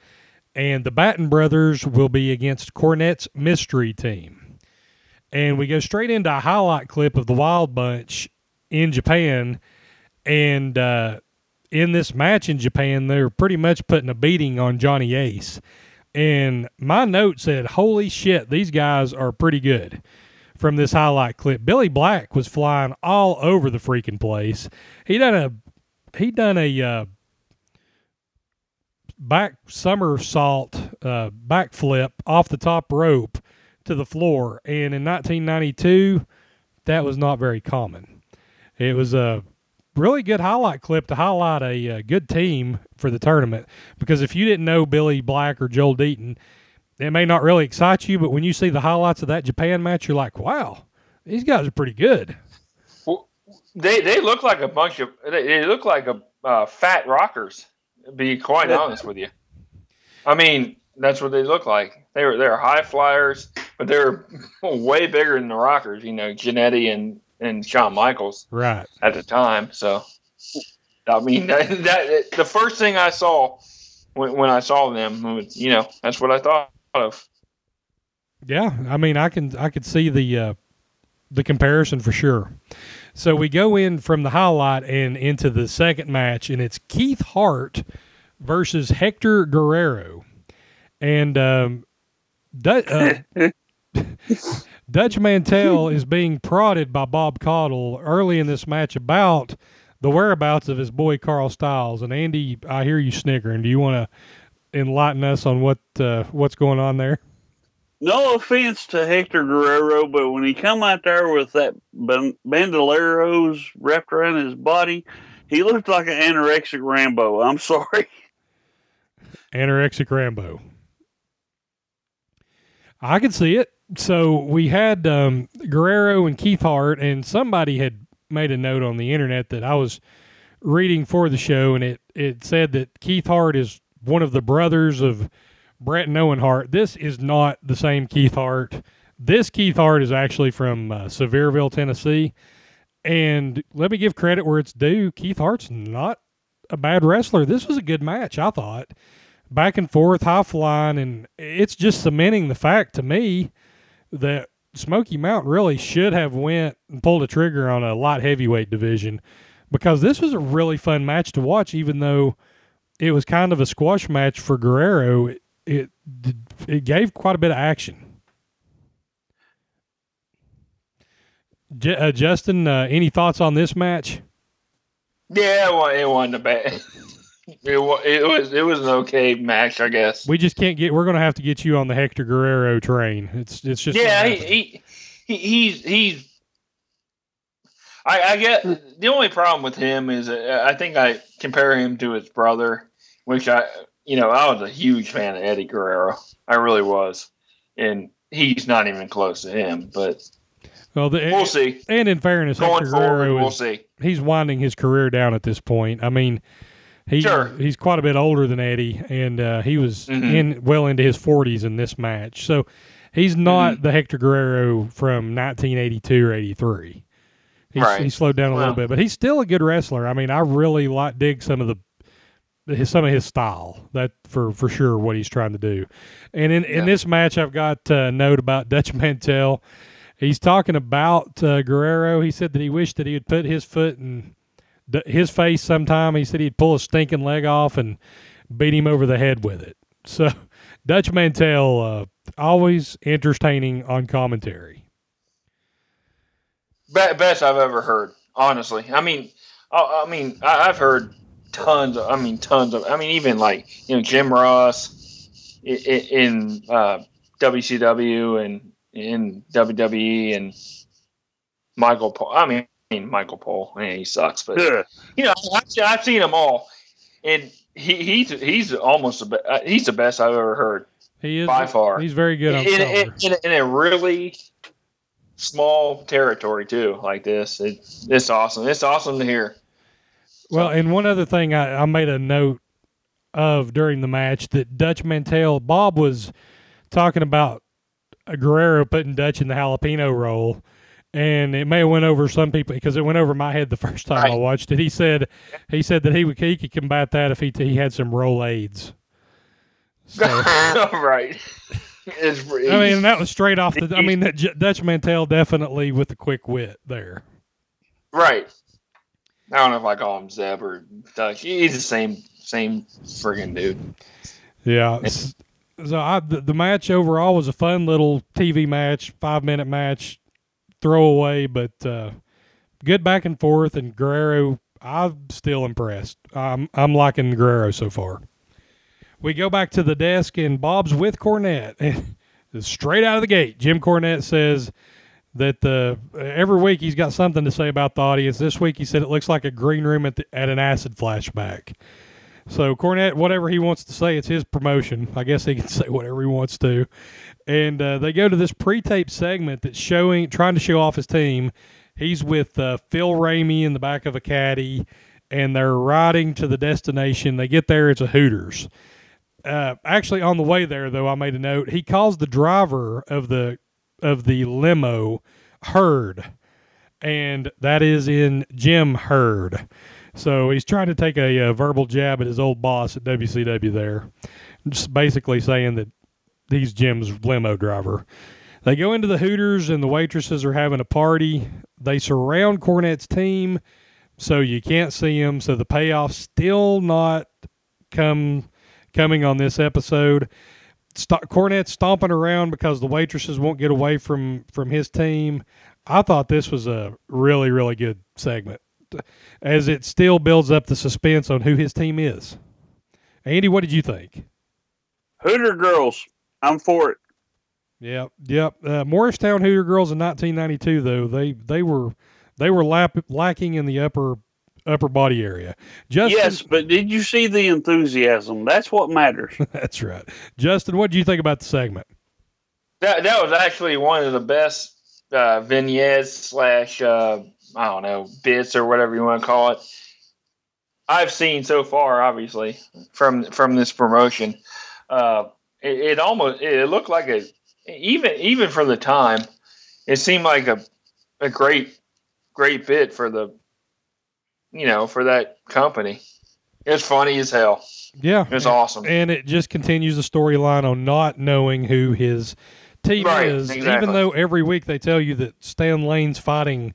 And the Batten brothers will be against Cornette's mystery team. And we go straight into a highlight clip of the Wild Bunch in Japan. And uh, in this match in Japan, they're pretty much putting a beating on Johnny Ace. And my note said, Holy shit, these guys are pretty good from this highlight clip. Billy Black was flying all over the freaking place. He done a he done a uh, back somersault uh, backflip off the top rope to the floor, and in 1992, that was not very common. It was a really good highlight clip to highlight a, uh good team for the tournament because if you didn't know Billy Black or Joel Deaton, it may not really excite you, but when you see the highlights of that Japan match, you're like, wow, these guys are pretty good. Well, they they look like a bunch of they, they look like a uh, fat rockers. To be quite honest with you, I mean that's what they look like. They were they're high flyers, but they're way bigger than the rockers. You know, Jannetty and and Shawn Michaels Right. at the time. So, I mean that, that the first thing I saw when, when I saw them was you know that's what I thought of. Yeah, I mean, I can I could see the uh, the comparison for sure. So we go in from the highlight and into the second match, and it's Keith Hart versus Hector Guerrero, and um, Du- uh, Dutch Mantell is being prodded by Bob Caudle early in this match about the whereabouts of his boy Carl Styles. And Andy, I hear you snickering. Do you want to enlighten us on what uh, what's going on there? No offense to Hector Guerrero, but when he come out there with that bandoleros wrapped around his body, he looked like an anorexic Rambo. I'm sorry. Anorexic Rambo. I can see it. So we had um, Guerrero and Keith Hart, and somebody had made a note on the internet that I was reading for the show, and it, it said that Keith Hart is one of the brothers of Bret and Owen Hart. This is not the same Keith Hart. This Keith Hart is actually from uh, Sevierville, Tennessee. And let me give credit where it's due. Keith Hart's not a bad wrestler. This was a good match, I thought back and forth, high flying, and it's just cementing the fact to me that Smoky Mountain really should have went and pulled a trigger on a light heavyweight division because this was a really fun match to watch. Even though it was kind of a squash match for Guerrero, it it, it gave quite a bit of action. J- uh, Justin, uh, any thoughts on this match? Yeah, it wasn't, it wasn't a bad. It was, it was it was an okay match, I guess. We just can't get. We're going to have to get you on the Hector Guerrero train. It's it's just yeah, he, he, he he's he's. I, I get the only problem with him is uh, I think I compare him to his brother, which I you know I was a huge fan of Eddie Guerrero. I really was, and he's not even close to him. But well, the, we'll see. And in fairness, Going Hector forward, Guerrero we'll is see. he's winding his career down at this point. I mean, He Sure. he's quite a bit older than Eddie, and uh, he was Mhm. in well into his forties in this match. So he's not Mm-hmm. the Hector Guerrero from 1982 or 83. He's, Right. He slowed down a little bit, but he's still a good wrestler. I mean, I really like dig some of the his, some of his style that for for sure what he's trying to do. And in in this match, I've got a note about Dutch Mantell. He's talking about uh, Guerrero. He said that he wished that he would put his foot in his face sometime. He said he'd pull a stinking leg off and beat him over the head with it. So Dutch Mantell uh, always entertaining on commentary. Best I've ever heard. Honestly, I mean, I, I mean, I, I've heard tons. Of, I mean, tons of. I mean, even like you know Jim Ross in, in uh, WCW and in WWE and Michael Paul. I mean, Michael Paul. Man, he sucks, but Yeah. you know, I've, I've seen them all, and he, he's he's almost the be- uh, he's the best I've ever heard He is by far. He's very good on in, in, in, in a really small territory too, like this. It, it's awesome. It's awesome to hear. Well, and one other thing I, I made a note of during the match that Dutch Mantell, Bob was talking about Guerrero putting Dutch in the jalapeno roll. And it may have went over some people because it went over my head the first time I watched it. He said he said that he would he could combat that if he he had some Rolaids. So, right. It's, I mean, that was straight off the. I mean, that J- Dutch Mantell definitely with the quick wit there. right. I don't know if I call him Zeb or Dutch. He's the same same friggin' dude. Yeah. So I, the, the match overall was a fun little TV match, five minute match, throwaway, but uh, good back and forth. And Guerrero, I'm still impressed. I'm I'm liking Guerrero so far. We go back to the desk, and Bob's with Cornette, straight out of the gate, Jim Cornette says that the every week he's got something to say about the audience. This week he said it looks like a green room at the, at an acid flashback. So Cornette, whatever he wants to say, it's his promotion. I guess he can say whatever he wants to. And uh, they go to this pre-tape segment that's showing, trying to show off his team. He's with uh, Phil Ramey in the back of a caddy, and they're riding to the destination. They get there, it's a Hooters. Uh, actually, on the way there, though, I made a note. He calls the driver of the of the limo Herd, and that is in Jim Herd. So he's trying to take a, uh verbal jab at his old boss at WCW there, just basically saying that he's Jim's limo driver. They go into the Hooters and the waitresses are having a party. They surround Cornette's team, so you can't see him. So the payoff's still not come coming on this episode. St- Cornette's stomping around because the waitresses won't get away from from his team. I thought this was a really really good segment, as it still builds up the suspense on who his team is. Andy, what did you think? Hooter girls. I'm for it. Yep, yep. Uh, Morristown Hooter girls in 1992, though they they were they were lap, lacking in the upper upper body area. Justin, Yes, but did you see the enthusiasm? That's what matters. that's right. Justin, what do you think about the segment? That that was actually one of the best uh, vignettes slash uh, I don't know bits or whatever you want to call it. I've seen so far, obviously from from this promotion. Uh, it, it almost it looked like a even even for the time, it seemed like a a great great bit for the you know for that company. It's funny as hell. Yeah, It's awesome. and it just continues the storyline on not knowing who his team Right, is, exactly. even though every week they tell you that Stan Lane's fighting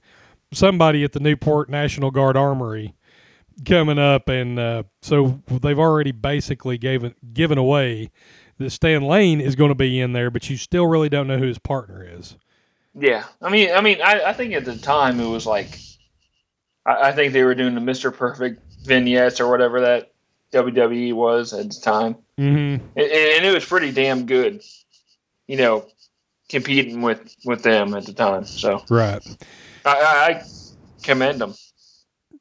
somebody at the Newport National Guard Armory coming up, and uh, so they've already basically given given away that Stan Lane is going to be in there, but you still really don't know who his partner is. Yeah, I mean, I mean, I, I think at the time it was like, I, I think they were doing the Mister Perfect vignettes or whatever that WWE was at the time, Mm-hmm. and, and it was pretty damn good. You know, competing with with them at the time, so Right. I, I, I commend them.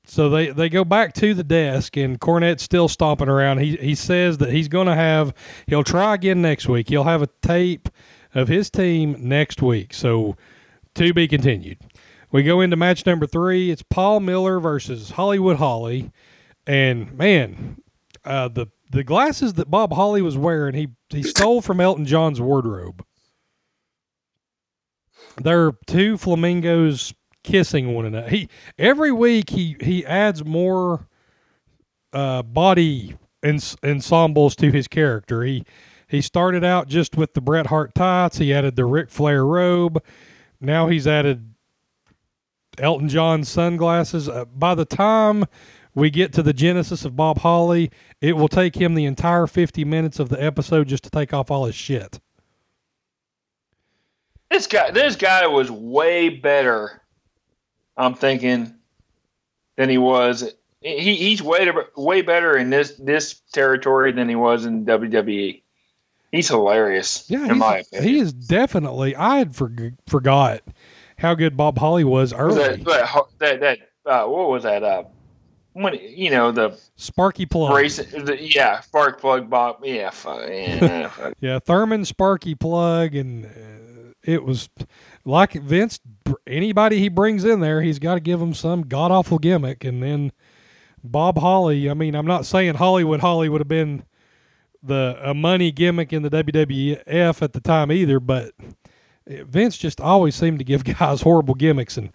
So they, they go back to the desk, and Cornette's still stomping around. He he says that he's going to have he'll try again next week. He'll have a tape of his team next week. So to be continued. We go into match number three. It's Paul Miller versus Hollywood Holly. And man, uh, the the glasses that Bob Holly was wearing, he he stole from Elton John's wardrobe. There are two flamingos kissing one another. He every week he he adds more uh, body ens- ensembles to his character. He he started out just with the Bret Hart tights. He added the Ric Flair robe. Now he's added Elton John sunglasses. Uh, by the time we get to the genesis of Bob Holly, it will take him the entire 50 minutes of the episode just to take off all his shit. This guy, this guy was way better. I'm thinking than he was. He, he's way way better in this this territory than he was in WWE. He's hilarious. Yeah, in my opinion. he is definitely. I had forg forgot how good Bob Holly was early. that that that, uh, what was that? Uh, when you know the Sparky Plugg. race, the, yeah, spark plug Bob, yeah, fu- yeah, fuck. Yeah, Thurman Sparky Plugg, and uh, it was like Vince. Anybody he brings in there, he's got to give him some god awful gimmick. And then Bob Holly. I mean, I'm not saying Hollywood Holly would have been the a money gimmick in the WWF at the time either, but eh, Vince just always seemed to give guys horrible gimmicks. And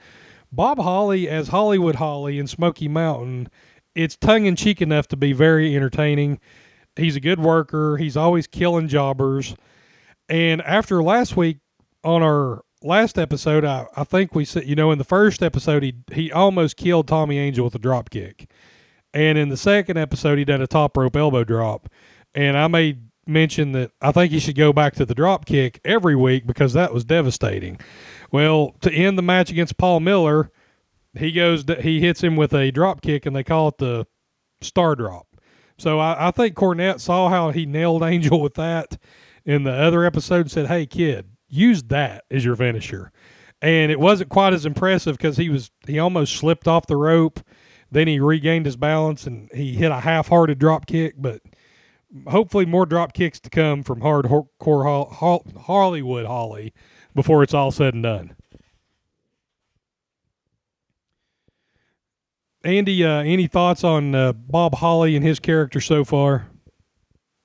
Bob Holly as Hollywood Holly in Smoky Mountain, it's tongue in cheek enough to be very entertaining. He's a good worker. He's always killing jobbers. And after last week on our last episode, I, I think we said, you know, in the first episode, he, he almost killed Tommy Angel with a drop kick. And in the second episode, he did a top rope elbow drop. And I made mention that I think he should go back to the drop kick every week because that was devastating. Well, to end the match against Paul Miller, he goes, he hits him with a drop kick, and they call it the star drop. So I, I think Cornette saw how he nailed Angel with that in the other episode and said, "Hey kid, use that as your finisher." And it wasn't quite as impressive because he was he almost slipped off the rope. Then he regained his balance and he hit a half-hearted drop kick. But hopefully, more drop kicks to come from hardcore Hol- Hol- Hollywood Holly before it's all said and done. Andy, uh, any thoughts on uh, Bob Holly and his character so far?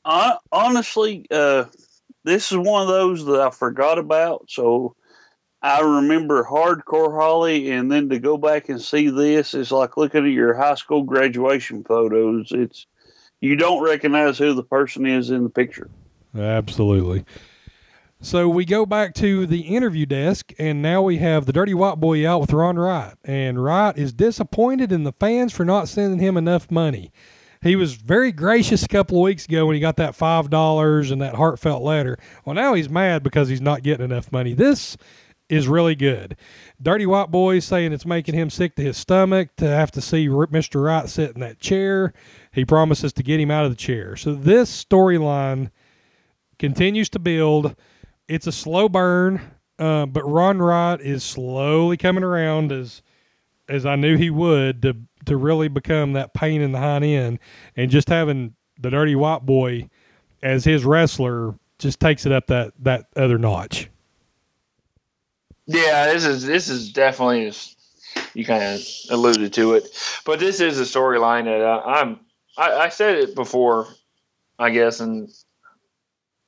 I, honestly, uh, this is one of those that I forgot about. So I remember Hardcore Holly, and then to go back and see this is like looking at your high school graduation photos. It's you don't recognize who the person is in the picture. Absolutely. So we go back to the interview desk, and now we have the Dirty White Boy out with Ron Wright. And Wright is disappointed in the fans for not sending him enough money. He was very gracious a couple of weeks ago when he got that $5 and that heartfelt letter. Well, now he's mad because he's not getting enough money. This is really good. Dirty White Boy saying it's making him sick to his stomach to have to see Mr. Wright sit in that chair. He promises to get him out of the chair. So this storyline continues to build. It's a slow burn, uh, but Ron Wright is slowly coming around as as I knew he would to to really become that pain in the hind end, and just having the Dirty White Boy as his wrestler just takes it up that that other notch. Yeah, this is this is definitely you kind of alluded to it, but this is a storyline that uh, I'm. I, I said it before, I guess in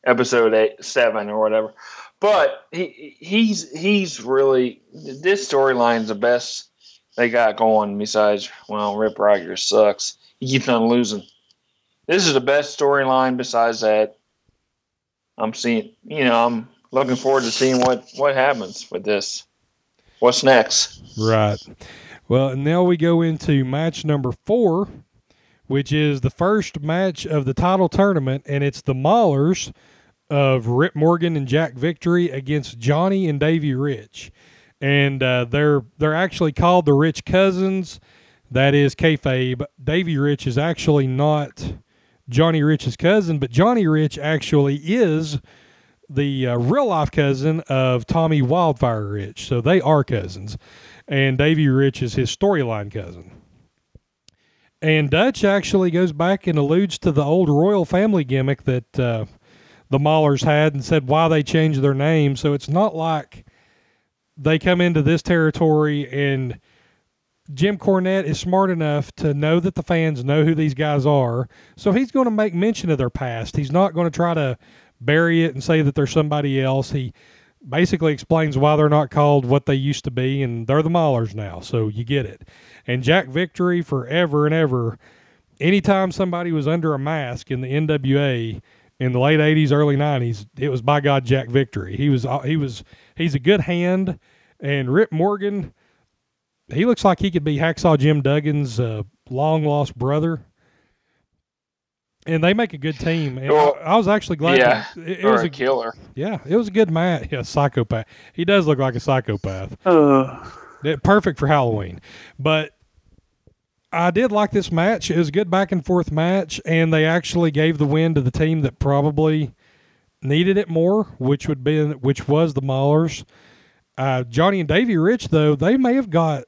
episode eight, seven or whatever. But he he's he's really this storyline's the best they got going. Besides, well, Rip Rogers sucks. He keeps on losing. This is the best storyline. Besides that, I'm seeing. You know, I'm looking forward to seeing what what happens with this. What's next? Right. Well, now we go into match number four, which is the first match of the title tournament, and it's the Maulers of Rip Morgan and Jack Victory against Johnny and Davey Rich, and uh, they're they're actually called the Rich Cousins. That is kayfabe. Davy Rich is actually not Johnny Rich's cousin, but Johnny Rich actually is the uh, real life cousin of Tommy Wildfire Rich. So they are cousins. And Davy Rich is his storyline cousin. And Dutch actually goes back and alludes to the old royal family gimmick that uh, the Maulers had and said why they changed their name. So it's not like they come into this territory and Jim Cornette is smart enough to know that the fans know who these guys are, so he's going to make mention of their past. He's not going to try to bury it and say that they're somebody else. He basically explains why they're not called what they used to be, and they're the Maulers now, so you get it. And Jack Victory, forever and ever, anytime somebody was under a mask in the NWA in the late '80s, early '90s, it was by God Jack Victory. He was he was he's a good hand, and Rip Morgan, he looks like he could be Hacksaw Jim Duggan's uh, long lost brother. And they make a good team. And Well, I, I was actually glad. yeah, that it, it or was a a killer. yeah, it was a good match. Yeah, psychopath. He does look like a psychopath. Uh, perfect for Halloween. But I did like this match. It was a good back and forth match, and they actually gave the win to the team that probably needed it more, which would be which was the Maulers. Uh, Johnny and Davy Rich, though, they may have got.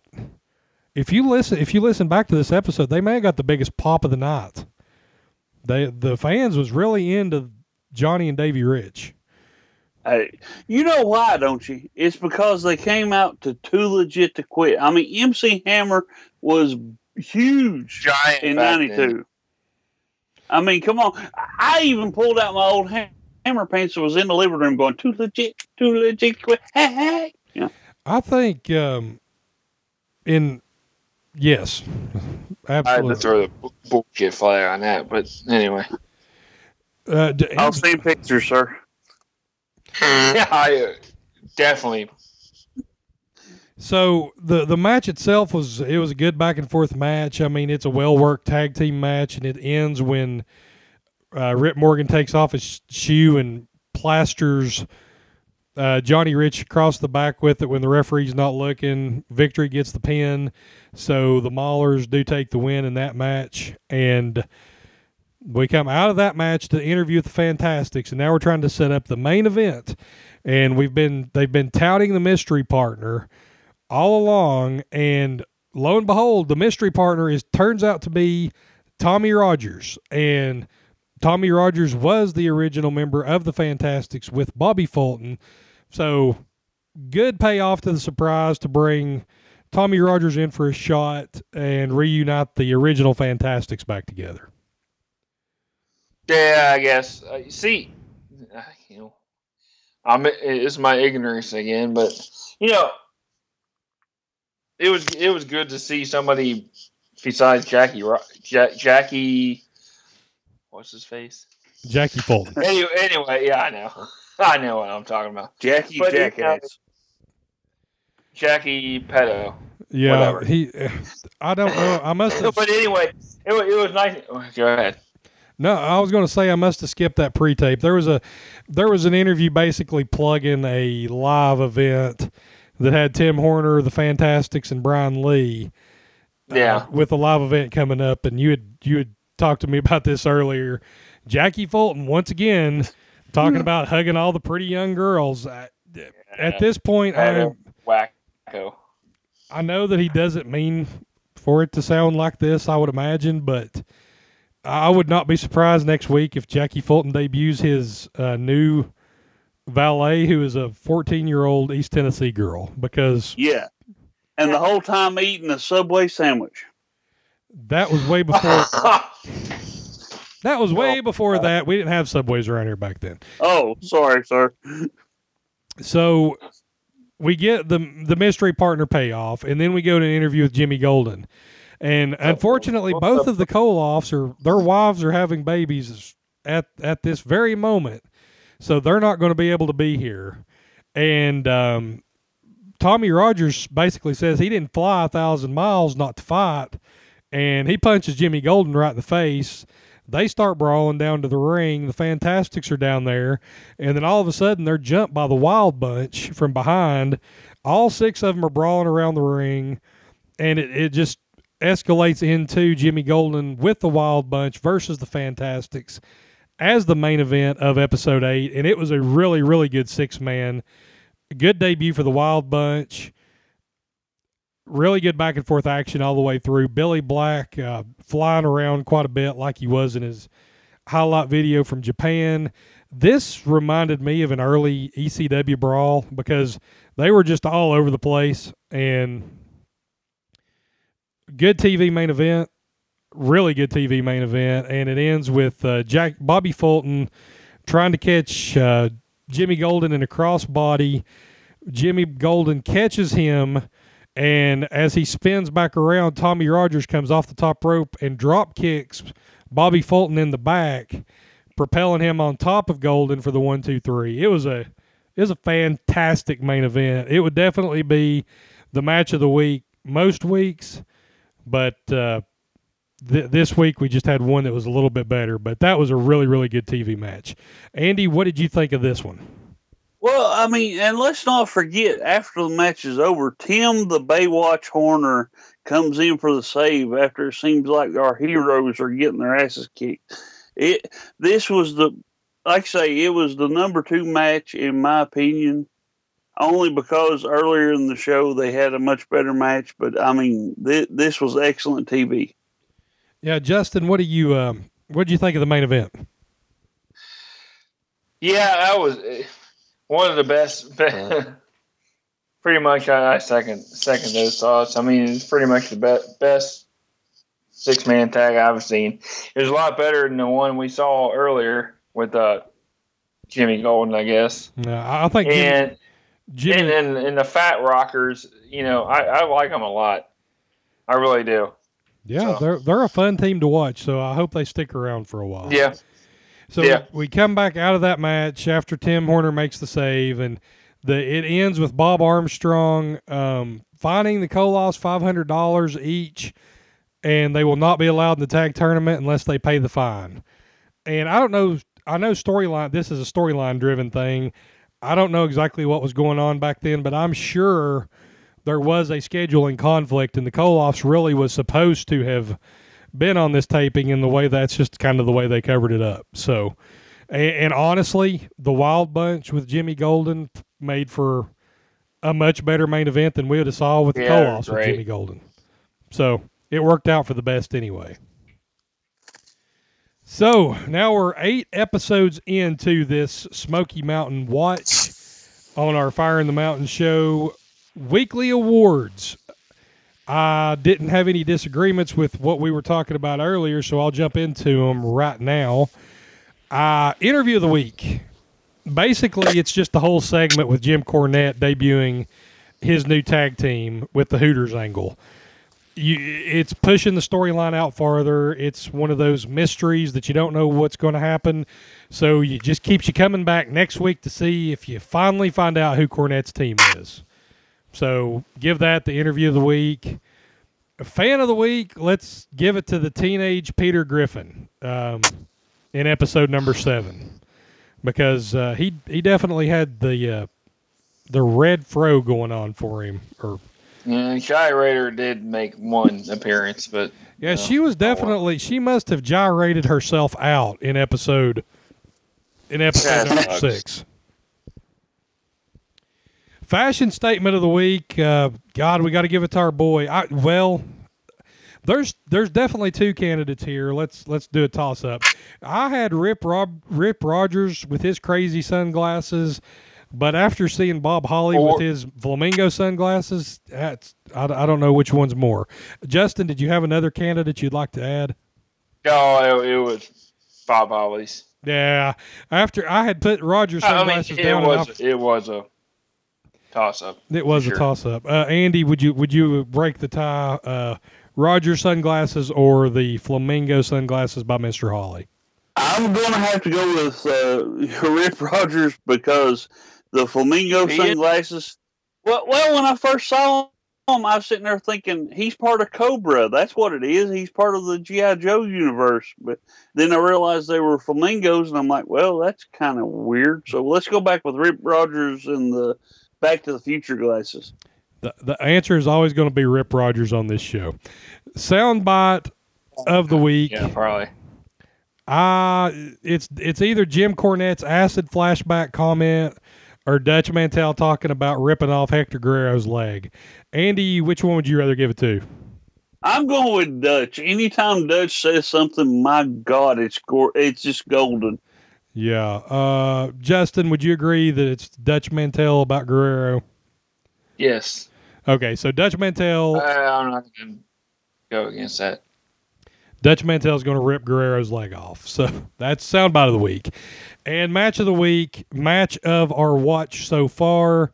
If you listen, if you listen back to this episode, they may have got the biggest pop of the night. They the fans was really into Johnny and Davy Rich. Hey, you know why, don't you? It's because they came out to too legit to quit. I mean, MC Hammer was huge Giant in '92. I mean, come on. I even pulled out my old Hammer pants and was in the living room going, too legit, too legit quit. Hey, hey. Yeah. I think um, in yes, absolutely. I had to absolutely. throw the bu- bullshit flag on that, but anyway. Uh, d- I'll see pictures, sir. yeah, I uh, definitely. So the the match itself was it was a good back and forth match. I mean, it's a well worked tag team match, and it ends when uh, Rip Morgan takes off his shoe and plasters uh, Johnny Rich across the back with it when the referee's not looking. Victory gets the pin, so the Maulers do take the win in that match, and we come out of that match to interview the Fantastics, and now we're trying to set up the main event. And we've been they've been touting the mystery partner all along, and lo and behold, the mystery partner is turns out to be Tommy Rogers, and Tommy Rogers was the original member of the Fantastics with Bobby Fulton. So good payoff to the surprise to bring Tommy Rogers in for a shot and reunite the original Fantastics back together. Yeah, I guess. Uh, see, uh, you know, I'm it's my ignorance again, but you know, it was it was good to see somebody besides Jackie Ro- ja- Jackie. What's his face? Jackie Fulton. Anyway, anyway, yeah, I know, I know what I'm talking about. Jackie But, Jackass. Jackie Pedo. Yeah, Whatever. he. I don't know. I must have. But anyway, it was, it was nice. Go ahead. No, I was going to say I must have skipped that pre-tape. There was a there was an interview basically plugging a live event that had Tim Horner, the Fantastics, and Brian Lee. uh, Yeah. with a live event coming up, and you had you had talked to me about this earlier. Jackie Fulton once again talking about hugging all the pretty young girls. I, at this point, I Pedo, wacko. I know that he doesn't mean for it to sound like this, I would imagine, but I would not be surprised next week if Jackie Fulton debuts his uh, new valet, who is a 14 year old East Tennessee girl, because Yeah. And the whole time eating a Subway sandwich. that was way before. that was way oh, before that. We didn't have subways around here back then. Oh, sorry, sir. So we get the the mystery partner payoff, and then we go to an interview with Jimmy Golden. And oh. unfortunately, both of the Koloffs are their wives are having babies at at this very moment, so they're not going to be able to be here. And um, Tommy Rogers basically says he didn't fly a thousand miles not to fight, and he punches Jimmy Golden right in the face. They start brawling down to the ring. The Fantastics are down there, and then all of a sudden they're jumped by the Wild Bunch from behind. All six of them are brawling around the ring, and it, it just escalates into Jimmy Golden with the Wild Bunch versus the Fantastics as the main event of episode eight. And it was a really, really good six man. Good debut for the Wild Bunch. Really good back and forth action all the way through. Billy Black uh, flying around quite a bit like he was in his highlight video from Japan. This reminded me of an early ECW brawl because they were just all over the place and good TV main event, really good TV main event, and it ends with uh, Jack Bobby Fulton trying to catch uh, Jimmy Golden in a crossbody. Jimmy Golden catches him, and as he spins back around, Tommy Rogers comes off the top rope and drop kicks Bobby Fulton in the back, propelling him on top of Golden for the one, two, three. It was a it was a fantastic main event. It would definitely be the match of the week most weeks, but uh, th- this week we just had one that was a little bit better. But that was a really really good TV match. Andy, what did you think of this one? Well, I mean, and let's not forget, after the match is over, Tim the Baywatch Horner comes in for the save after it seems like our heroes are getting their asses kicked. It this was the like I say, it was the number two match in my opinion, only because earlier in the show they had a much better match. But I mean, th- this was excellent TV. Yeah, Justin, what do you um, what did you think of the main event? Yeah, I was eh, one of the best. pretty much, I, I second second those thoughts. I mean, it's pretty much the be- best six man tag I've seen. It was a lot better than the one we saw earlier with uh, Jimmy Golden, I guess. Yeah, I think Jimmy, And Jimmy and, and and the Fat Rockers, you know, I, I like them a lot. I really do. Yeah, so- they're they're a fun team to watch. So I hope they stick around for a while. Yeah, So Yeah. we come back out of that match after Tim Horner makes the save, and the it ends with Bob Armstrong um, fining the Koloffs five hundred dollars each, and they will not be allowed in the tag tournament unless they pay the fine. And I don't know. I know storyline. This is a storyline driven thing. I don't know exactly what was going on back then, but I'm sure there was a scheduling conflict, and the Koloffs really was supposed to have been on this taping, and the way that's just kind of the way they covered it up. So, and, and honestly, the Wild Bunch with Jimmy Golden made for a much better main event than we would have saw with the Yeah, Koloffs with. Jimmy Golden. So it worked out for the best anyway. So now we're eight episodes into this Smoky Mountain Watch on our Fire in the Mountain show weekly awards. I didn't have any disagreements with what we were talking about earlier, so I'll jump into them right now. Uh, interview of the week. Basically, it's just the whole segment with Jim Cornette debuting his new tag team with the Hooters angle. You, it's pushing the storyline out farther. It's one of those mysteries that you don't know what's going to happen. So it just keeps you coming back next week to see if you finally find out who Cornette's team is. So give that the interview of the week. A fan of the week, let's give it to the teenage Peter Griffin um, in episode number seven because uh, he he definitely had the uh, the red fro going on for him. Or yeah. Shy Raider did make one appearance, but yeah, she was definitely she must have gyrated herself out in episode in episode Yeah, number sucks. six. Fashion statement of the week. Uh, God, we got to give it to our boy. I, well, there's there's definitely two candidates here. Let's let's do a toss up. I had Rip Rob Rip Rogers with his crazy sunglasses, but after seeing Bob Holly Or- with his flamingo sunglasses, that's I, I don't know which one's more. Justin, did you have another candidate you'd like to add? no, it, it was Bob Holly's. Yeah, after I had put Rogers I mean, sunglasses it down, was it was a toss up. It was sure. a toss up. Uh, Andy, would you would you break the tie? Uh, Rogers sunglasses or the flamingo sunglasses by Mister Holly? I'm going to have to go with uh, Rip Rogers because the flamingo He sunglasses. Well, well, when I first saw him, I was sitting there thinking he's part of Cobra. That's what it is. He's part of the GI Joe universe. But then I realized they were flamingos, and I'm like, well, that's kind of weird. So let's go back with Rip Rogers and the Back to the Future glasses. The the answer is always going to be Rip Rogers on this show. Soundbite of the week. Yeah, probably. Uh it's it's either Jim Cornette's acid flashback comment or Dutch Mantell talking about ripping off Hector Guerrero's leg. Andy, which one would you rather give it to? I'm going with Dutch. Anytime Dutch says something, my God, it's go- it's just golden. Yeah. Uh, Justin, would you agree that it's Dutch Mantell about Guerrero? Yes. Okay, so Dutch Mantell. I, I'm not gonna go against that. Dutch Mantell is going to rip Guerrero's leg off. So that's soundbite of the week. And match of the week, match of our watch so far,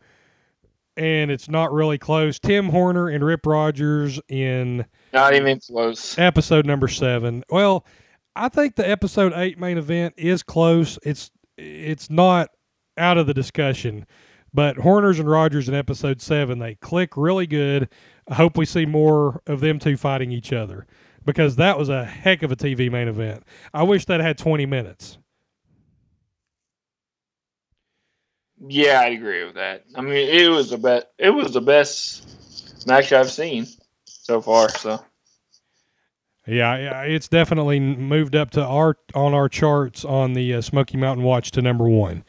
and it's not really close. Tim Horner and Rip Rogers in Not even close. episode number seven. Well, I think the episode eight main event is close. It's it's not out of the discussion, but Horners and Rogers in episode seven they click really good. I hope we see more of them two fighting each other because that was a heck of a TV main event. I wish that had twenty minutes. Yeah, I'd agree with that. I mean, it was the best. It was the best match I've seen so far. So Yeah, it's definitely moved up to our on our charts on the uh, Smoky Mountain Watch to number one,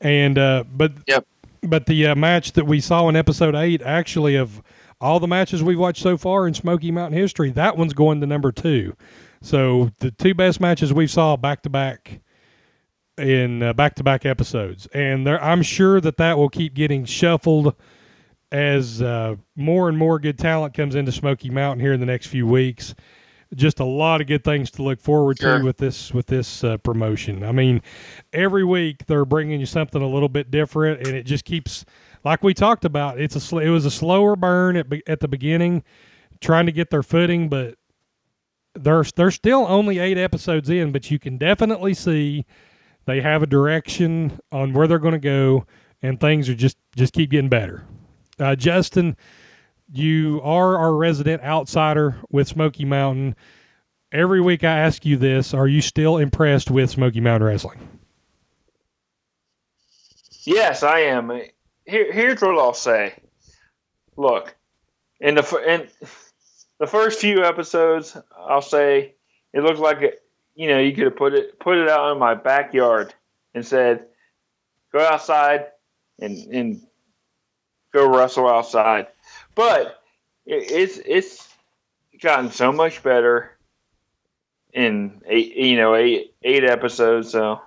and uh, but Yep. but the uh, match that we saw in episode eight, actually of all the matches we've watched so far in Smoky Mountain history, that one's going to number two. So the two best matches we saw back to back in back to back episodes, and there, I'm sure that that will keep getting shuffled as uh, more and more good talent comes into Smoky Mountain here in the next few weeks. Just a lot of good things to look forward Sure. to with this with this uh, promotion. I mean, every week they're bringing you something a little bit different, and it just keeps like we talked about. It's a sl- it was a slower burn at be- at the beginning, trying to get their footing, but they're they're still only eight episodes in, but you can definitely see they have a direction on where they're going to go, and things are just just keep getting better. Uh, Justin, you are our resident outsider with Smoky Mountain. Every week I ask you this: Are you still impressed with Smoky Mountain Wrestling? yes, I am. Here, here's what I'll say. Look, in the in the first few episodes, I'll say it looked like it, you know you could have put it put it out in my backyard and said, "Go outside and and go wrestle outside." But it's it's gotten so much better in eight you know eight eight episodes. So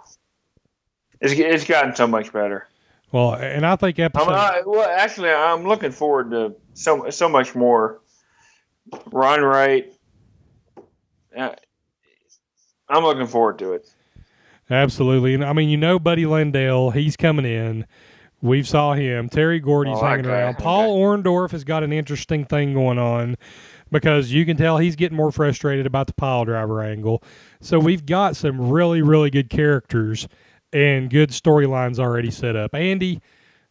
it's it's gotten so much better. Well, and I think episode. I, well, actually, I'm looking forward to so so much more. Run right. Uh, I'm looking forward to it. Absolutely. And I mean, you know, Buddy Landel, he's coming in. We've saw him. Terry Gordy's Oh, hanging okay, around. Paul Orndorff has got an interesting thing going on because you can tell he's getting more frustrated about the pile driver angle. So we've got some really, really good characters and good storylines already set up. Andy,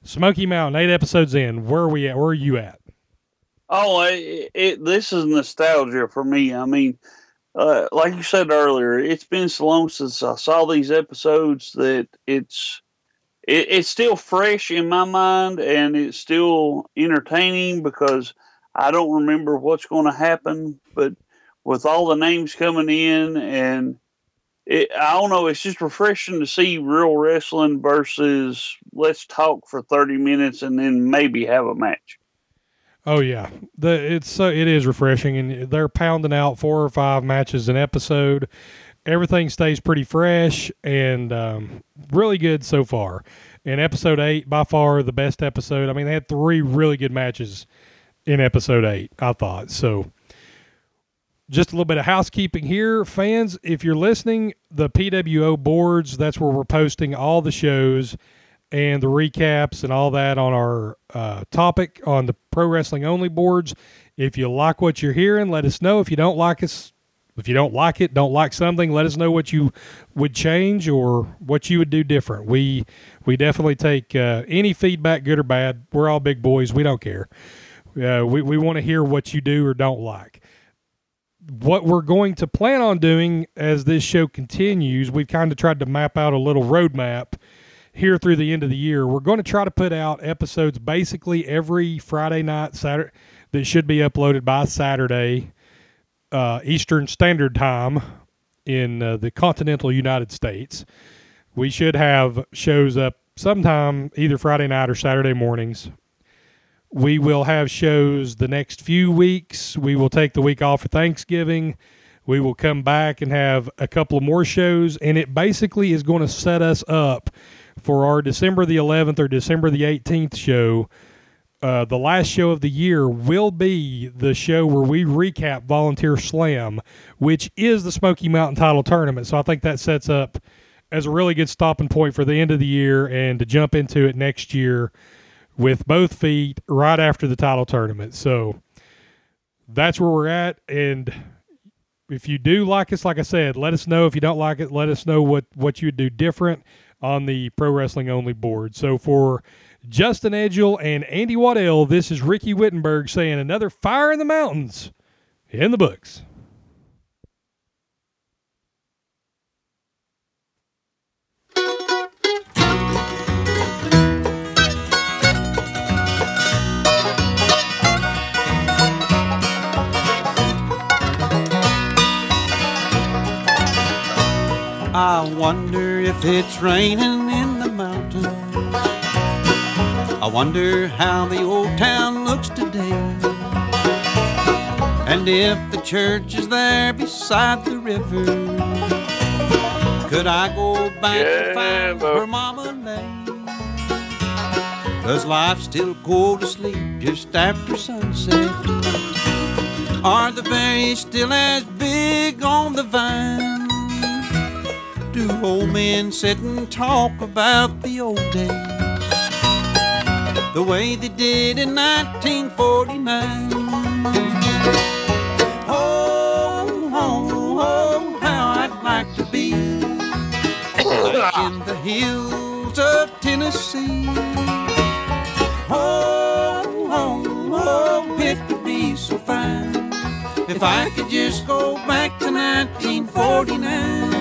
Smoky Mountain, eight episodes in. Where are we at? Where are you at? Oh, it, it this is nostalgia for me. I mean, uh, like you said earlier, it's been so long since I saw these episodes that it's it, it's still fresh in my mind and it's still entertaining because I don't remember what's going to happen. But with all the names coming in and it, I don't know, it's just refreshing to see real wrestling versus let's talk for thirty minutes and then maybe have a match. Oh yeah, the it's so it is refreshing, and they're pounding out four or five matches an episode. Everything stays pretty fresh and um, really good so far. And episode eight, by far the best episode. I mean, they had three really good matches in episode eight. I thought so. Just a little bit of housekeeping here, fans. If you're listening, the PWO boards, that's where we're posting all the shows and the recaps and all that on our uh, topic on the pro wrestling only boards. If you like what you're hearing, let us know. If you don't like us, if you don't like it, don't like something, let us know what you would change or what you would do different. We we definitely take uh, any feedback, good or bad. We're all big boys. We don't care. Uh, we we want to hear what you do or don't like. What we're going to plan on doing as this show continues, we've kind of tried to map out a little roadmap here through the end of the year. We're going to try to put out episodes basically every Friday night, Saturday, that should be uploaded by Saturday, uh, Eastern Standard Time in uh, the continental United States. We should have shows up sometime either Friday night or Saturday mornings. We will have shows the next few weeks. We will take the week off for Thanksgiving. We will come back and have a couple of more shows, and it basically is going to set us up for our December the 11th or December the 18th show uh, the last show of the year will be the show where we recap Volunteer Slam, which is the Smoky Mountain title tournament. So I think that sets up as a really good stopping point for the end of the year and to jump into it next year with both feet right after the title tournament. So that's where we're at. And if you do like us, like I said, let us know. If you don't like it, let us know what, what you would do different on the pro wrestling only board. So for Justin Edgel and Andy Waddell, this is Ricky Wittenberg saying another fire in the mountains in the books. I wonder if it's raining in the mountains. I wonder how the old town looks today. And if the church is there beside the river, could I go back Yeah, and find where Mama lay? Cause life's still cold to sleep just after sunset. Are the berries still as big on the vine? Do old men sit and talk about the old days? The way they did in 1949. Oh, oh, oh, how I'd like to be back in the hills of Tennessee. Oh, oh, oh, it would be so fine if I could just go back to 1949.